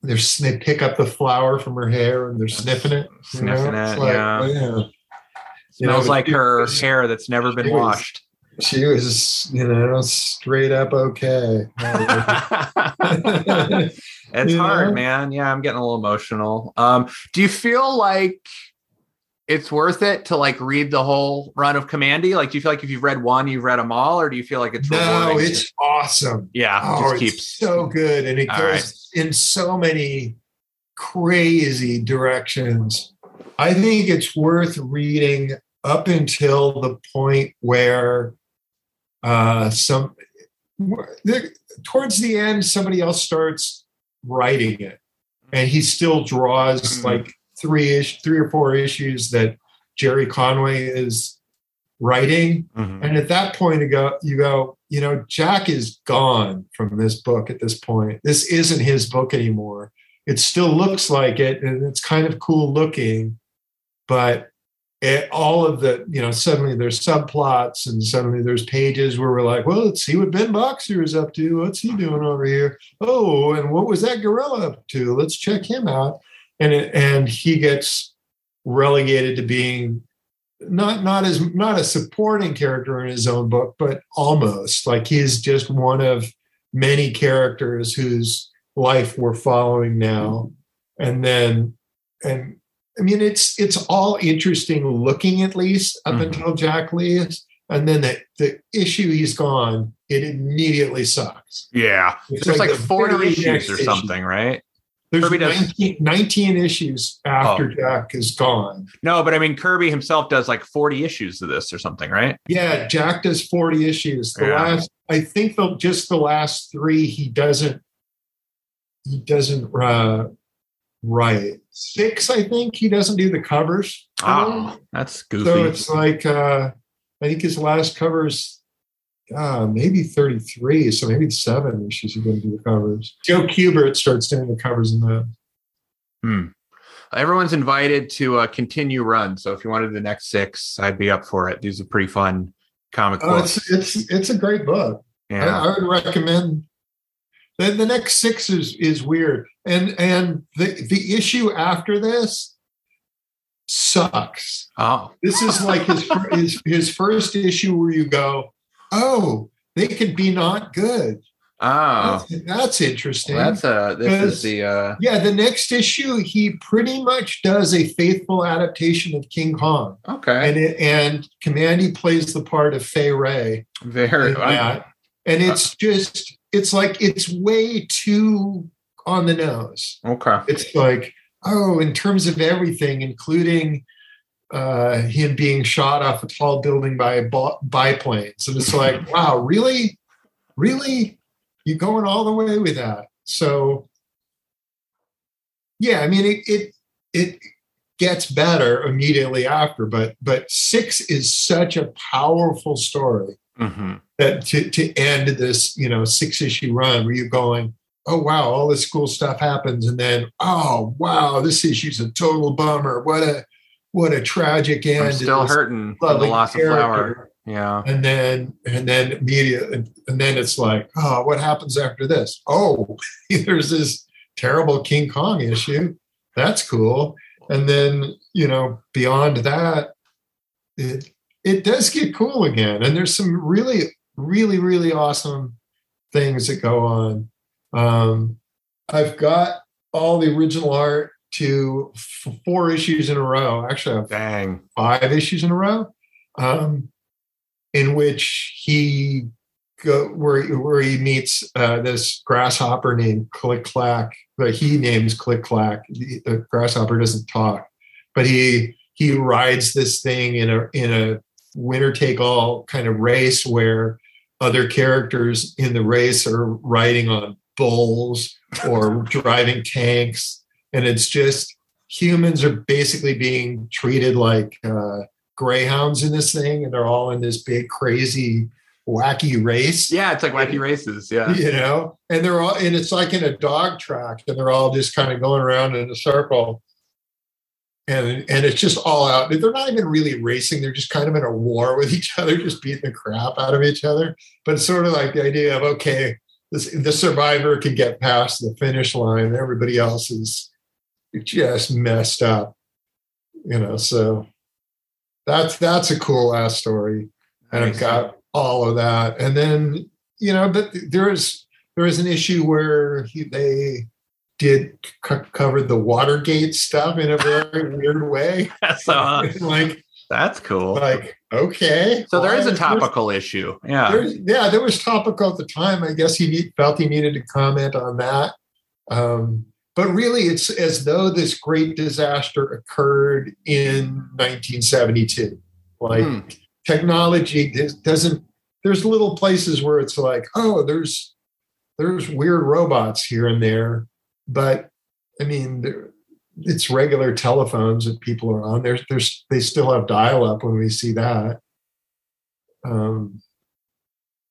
they're they pick up the flower from her hair and they're sniffing it. know? Sniffing It's it, like, yeah. well, You know, Smells like her was- hair that's never been was- washed. She was, you know, straight up okay. *laughs* it's *laughs* hard, know? man. Yeah, I'm getting a little emotional. Um, do you feel like it's worth it to like read the whole run of Kamandi? Like, do you feel like if you've read one, you've read them all, or do you feel like it's no, rewarding? it's awesome. yeah, Oh, just it's keeps so good, and it All goes in so many crazy directions. I think it's worth reading up until the point where uh, some towards the end somebody else starts writing it, and he still draws Mhm. like three ish, three or four issues that Gerry Conway is writing. Mhm. And at that point, you go, you go, you know, Jack is gone from this book at this point. This isn't his book anymore. It still looks like it, and it's kind of cool looking, but it, all of the, you know, suddenly there's subplots and suddenly there's pages where we're like, well, let's see what Ben Boxer is up to. What's he doing over here? Oh, and what was that gorilla up to? Let's check him out. And it, and he gets relegated to being not not as not a supporting character in his own book, but almost like he's just one of many characters whose life we're following now. And then and I mean it's it's all interesting looking at least up Mhm. until Jack leaves. And then the, the issue he's gone, it immediately sucks. yeah. It's There's like, the 40 issues or issue. something, right? There's Kirby does- 19, 19 issues after Oh. Jack is gone. No, but I mean, Kirby himself does like 40 issues of this or something, right? Yeah, Jack does 40 issues. The Yeah. last, I think the just the last three he doesn't he doesn't uh write. Six, I think he doesn't do the covers. Oh, that's goofy. so it's like uh I think his last covers uh maybe 33, so maybe seven issues are going to do the covers. Joe Kubert starts doing the covers in that. Hmm. Everyone's invited to uh, continue run. So if you wanted the next six, I'd be up for it. These are pretty fun comic Oh, books. it's it's it's a great book. yeah. I, I would recommend. The, the next six is is weird, and and the the issue after this sucks. oh, This is like his *laughs* his his first issue where you go, oh, they could be not good. oh, That's, that's interesting. well, that's a. This is the. uh yeah, the next issue he pretty much does a faithful adaptation of King Kong, Okay. and it, and Kamandi plays the part of Fay Wray. Very. that. and it's just it's like it's way too on the nose okay. it's like oh in terms of everything including uh him being shot off a tall building by biplanes and it's like *laughs* wow really? Really? You're going all the way with that? So yeah i mean it it it gets better immediately after but but six is such a powerful story hmm that to, to end this you know six issue run where you're going oh wow all this cool stuff happens. And then oh wow this issue's a total bummer. What a what a tragic end I'm still hurting from the loss of flower. Yeah. and then and then media and, and then it's like oh what happens after this oh *laughs* there's this terrible king kong issue that's cool and then you know beyond that it it does get cool again, and there's some really, really, really awesome things that go on. Um, I've got all the original art to f- four issues in a row. Actually, Dang. five issues in a row, um, in which he go where where he meets uh, this grasshopper named Click Clack. That he names Click Clack. The, the grasshopper doesn't talk, but he he rides this thing in a in a winner take all kind of race where other characters in the race are riding on bulls or driving tanks and it's just humans are basically being treated like uh, greyhounds in this thing and they're all in this big crazy wacky race Yeah, it's like wacky races. Yeah. you know and they're all and it's like in a dog track and they're all just kind of going around in a circle and and it's just all out they're not even really racing they're just kind of in a war with each other just beating the crap out of each other but it's sort of like the idea of okay this, the survivor can get past the finish line everybody else is just messed up you know so that's that's a cool ass story and I've got all of that. And then you know, but there is there is an issue where he, they did c- covered the Watergate stuff in a very weird way. *laughs* so uh, *laughs* like that's cool. like okay, So there is a topical issue. Yeah. There's- yeah, there was topical at the time. I guess he need, felt he needed to comment on that. Um, but really, it's as though this great disaster occurred in 1972. Like Hmm. technology does- doesn't. There's little places where it's like, oh, there's there's weird robots here and there, but I mean, there- it's regular telephones that people are on. There's there's they still have dial up when we see that. Um,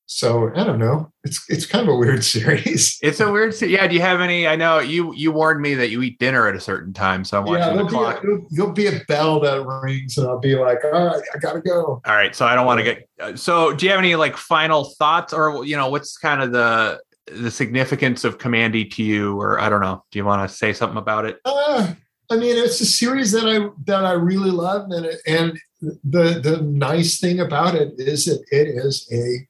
so I don't know. It's it's kind of a weird *laughs* series. It's a weird. se- Yeah. Do you have any? I know you you warned me that you eat dinner at a certain time, so I'm Yeah, watching there'll the be, a, clock. there'll, there'll be a bell that rings, and I'll be like, all right, I gotta go. All right. So I don't want to get. uh, So do you have any like final thoughts, or you know, what's kind of the the significance of Kamandi to you, or I don't know. Do you want to say something about it? Uh, I mean, it's a series that I that I really love, and it, and the the nice thing about it is that it is a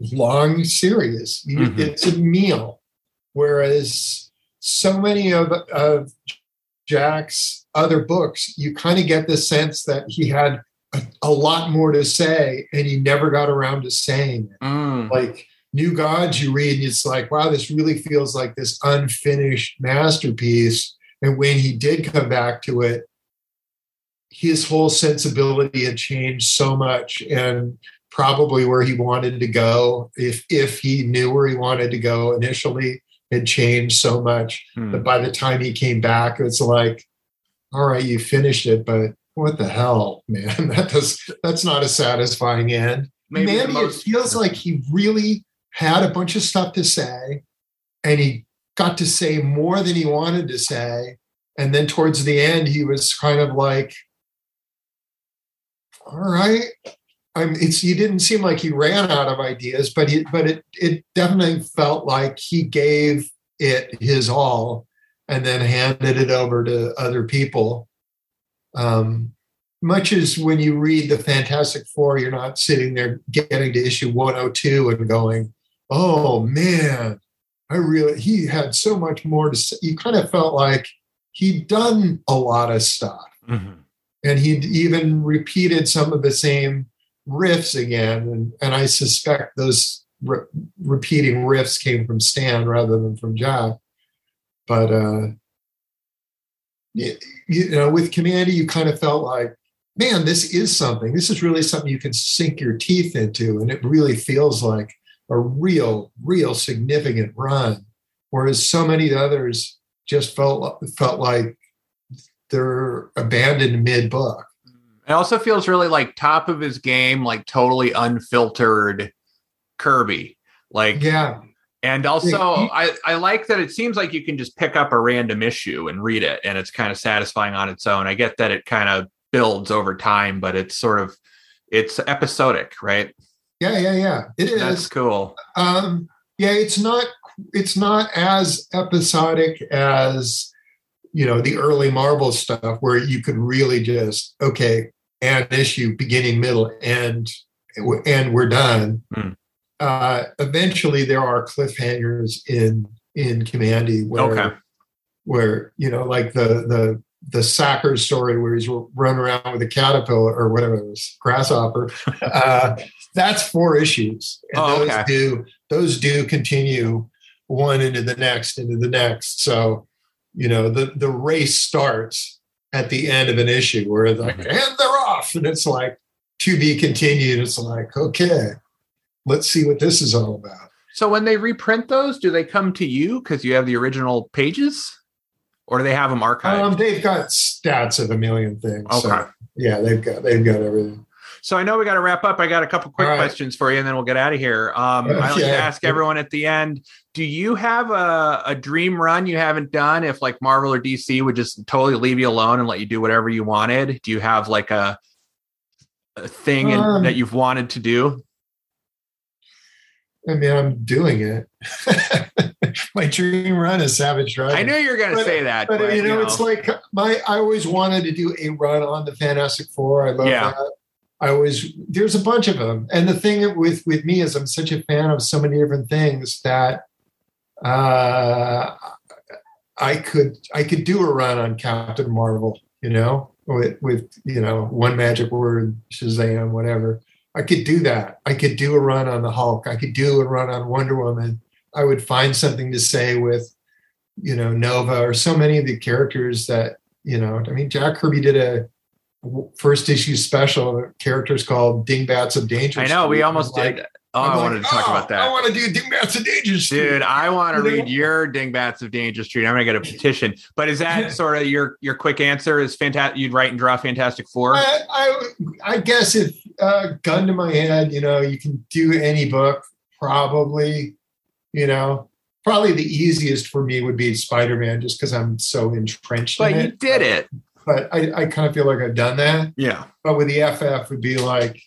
long series. Mhm. It's a meal, whereas so many of of Jack's other books, you kind of get the sense that he had a, a lot more to say, and he never got around to saying it Mm. like New Gods you read, and it's like, wow, this really feels like this unfinished masterpiece. And when he did come back to it, his whole sensibility had changed so much and probably where he wanted to go, if if he knew where he wanted to go initially, had changed so much Hmm. that by the time he came back, it's like, all right, you finished it, but what the hell, man? *laughs* That does that's not a satisfying end. Maybe Mandy, most- it feels like he really had a bunch of stuff to say, and he got to say more than he wanted to say. And then towards the end, he was kind of like, "All right." I'm, it's he didn't seem like he ran out of ideas, but he, but it it definitely felt like he gave it his all, and then handed it over to other people. Um, much as when you read the Fantastic Four, you're not sitting there getting to issue 102 and going, "Oh man, I really." He had so much more to say. You kind of felt like he'd done a lot of stuff, Mhm. and he'd even repeated some of the same riffs again. And, and I suspect those re- repeating riffs came from Stan rather than from Jack. But uh, you, you know, with Kamandi, you kind of felt like man, this is something. This is really something you can sink your teeth into. And it really feels like a real, real significant run. Whereas so many others just felt felt like they're abandoned mid book. It also feels really like top of his game, like totally unfiltered Kirby. Like Yeah. And also, I, I like that it seems like you can just pick up a random issue and read it, and it's kind of satisfying on its own. I get that it kind of builds over time, but it's sort of it's episodic, right? Yeah, yeah, yeah. It is. That's cool. Um, yeah, it's not it's not as episodic as you know the early Marvel stuff where you could really just okay, and issue, beginning, middle, end, and we're done. Hmm. Uh, eventually, there are cliffhangers in in Kamandi where Okay. where you know, like the the the Sacker story where he's running around with a caterpillar or whatever it was, grasshopper. *laughs* uh, that's four issues, and Oh, those okay. do those do continue one into the next into the next. So you know the the race starts at the end of an issue where it's like, Mhm. and they're off, and it's like to be continued. It's like, okay, let's see what this is all about. So when they reprint those, do they come to you because you have the original pages, or do they have them archived? Um, they've got stats of a million things. so, Okay. yeah, they've got they've got everything. So I know we got to wrap up. I got a couple quick right. questions for you, and then we'll get out of here. Um, I like to ask everyone at the end: Do you have a, a dream run you haven't done? If like Marvel or DC would just totally leave you alone and let you do whatever you wanted, do you have like a thing in- Um, that you've wanted to do? I mean, I'm doing it. *laughs* My dream run is Savage Dragon. I knew you were going to say that, but, but, you know, it's like my. I always wanted to do a run on the Fantastic Four. I love Yeah. that. I always there's a bunch of them, and the thing with with me is I'm such a fan of so many different things that uh, I could I could do a run on Captain Marvel. You know, with with you know one magic word Shazam, whatever. I could do that. I could do a run on the Hulk. I could do a run on Wonder Woman. I would find something to say with, you know, Nova or so many of the characters that, you know, I mean, Jack Kirby did a first issue special characters called Dingbats of Danger. I know we almost like- did. Oh, I'm I like, wanted to talk "Oh, about that. I want to do Dingbats of Danger Street. Dude, I want to read your Dingbats of Danger Street. I'm gonna get a petition. But is that sort of your your quick answer? Is fantastic? You'd write and draw Fantastic Four? I, I, I guess if uh, gun to my head, you know, you can do any book, probably, you know, probably the easiest for me would be Spider-Man, just because I'm so entrenched but you it. did it. But I, I kind of feel like I've done that. Yeah. But with the FF, would be like,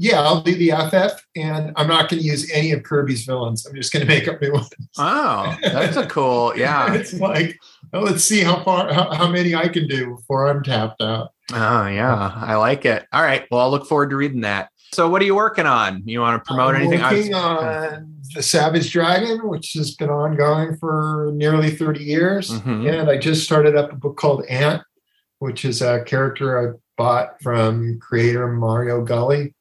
yeah, I'll do the FF, and I'm not going to use any of Kirby's villains. I'm just going to make up new ones. Oh, that's a cool. *laughs* Yeah. it's like, well, let's see how far, how, how many I can do before I'm tapped out. Oh, yeah. I like it. All right. Well, I'll look forward to reading that. So, what are you working on? You want to promote I'm anything? I was- Working on the Savage Dragon, which has been ongoing for nearly 30 years. Mhm. And I just started up a book called Ant, which is a character I bought from creator Mario Gully.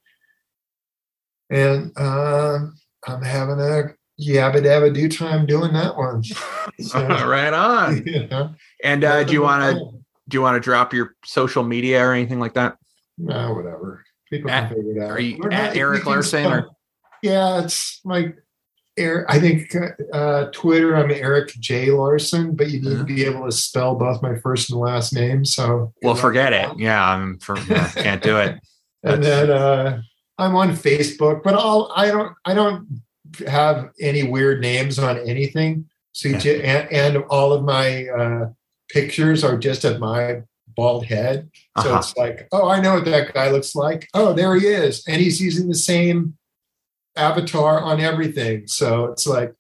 And um, I'm having a yabba dabba do time doing that one. *laughs* So, right on. *laughs* you know, And uh, do you want to do you want to drop your social media or anything like that? No, whatever. People At- can figure it out. are you We're at not- Erik Larsen, or- Yeah, it's my Eric. I think uh, Twitter. I'm Erik J Larsen, but you need Uh-huh. to be able to spell both my first and last name. So Well, forget it. Yeah, I'm for yeah, can't do it. *laughs* And then uh, I'm on Facebook, but all I don't. I don't have any weird names on anything. So you Yeah. ju- and, and all of my uh, pictures are just of my bald head. So Uh-huh. it's like, oh, I know what that guy looks like. Oh, there he is. And he's using the same avatar on everything. So it's like,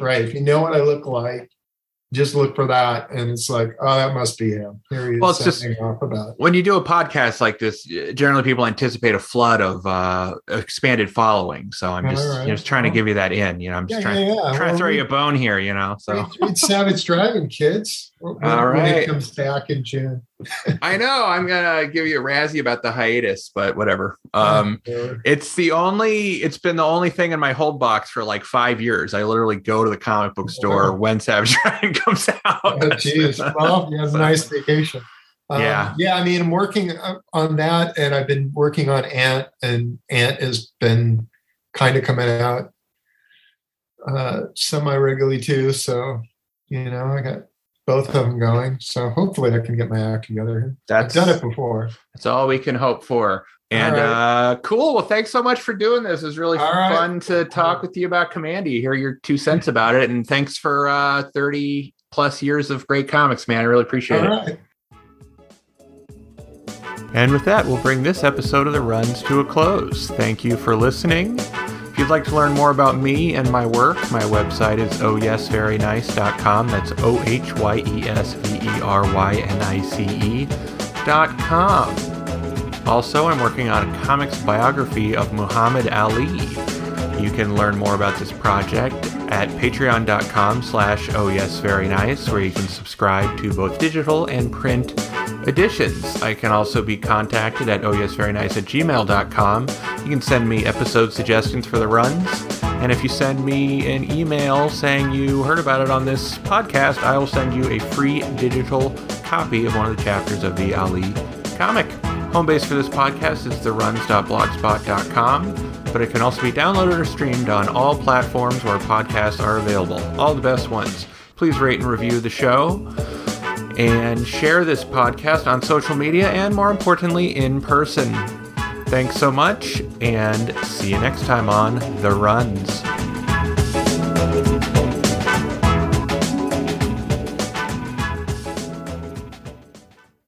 right, if you know what I look like, just look for that. And it's like, oh, that must be him. Here he is Well, it's just- off about it. When you do a podcast like this, generally people anticipate a flood of uh, expanded following. So I'm just right. just trying to give you that in. You know, I'm just Yeah, trying yeah, yeah. trying to throw we- you a bone here. You know, so Read, read Savage Dragon, kids. All when right. it comes back in June. *laughs* I know I'm gonna give you a razzie about the hiatus, but whatever. Um, Or- It's the only. It's been the only thing in my hold box for like five years. I literally go to the comic book store Wow. when Savage *laughs* Dragon comes out. oh, geez. Well, you have a *laughs* nice vacation. Um, Yeah. Yeah. I mean, I'm working uh, on that, and I've been working on Ant, and Ant has been kind of coming out uh, semi regularly too. So, you know, I got both of them going. So hopefully I can get my act together. That's I've done it before. That's all we can hope for. And All uh, cool. Well, thanks so much for doing this. It was really All right. fun to talk with you about Kamandi, hear your two cents about it. And thanks for uh, 30 plus years of great comics, man. I really appreciate All it. right. And with that, we'll bring this episode of The Runs to a close. Thank you for listening. If you'd like to learn more about me and my work, my website is ohyesverynice.com. That's O H Y E S V E R Y N I C E dot com. Also, I'm working on a comics biography of Muhammad Ali. You can learn more about this project at patreon.com slash oh yes very nice, where you can subscribe to both digital and print editions. I can also be contacted at oh yes very nice at gmail.com. You can send me episode suggestions for the runs. And if you send me an email saying you heard about it on this podcast, I will send you a free digital copy of one of the chapters of the Ali comic. Home base for this podcast is theruns.blogspot.com, but it can also be downloaded or streamed on all platforms where podcasts are available, all the best ones. Please rate and review the show and share this podcast on social media and, more importantly, in person. Thanks so much, and see you next time on The Runs.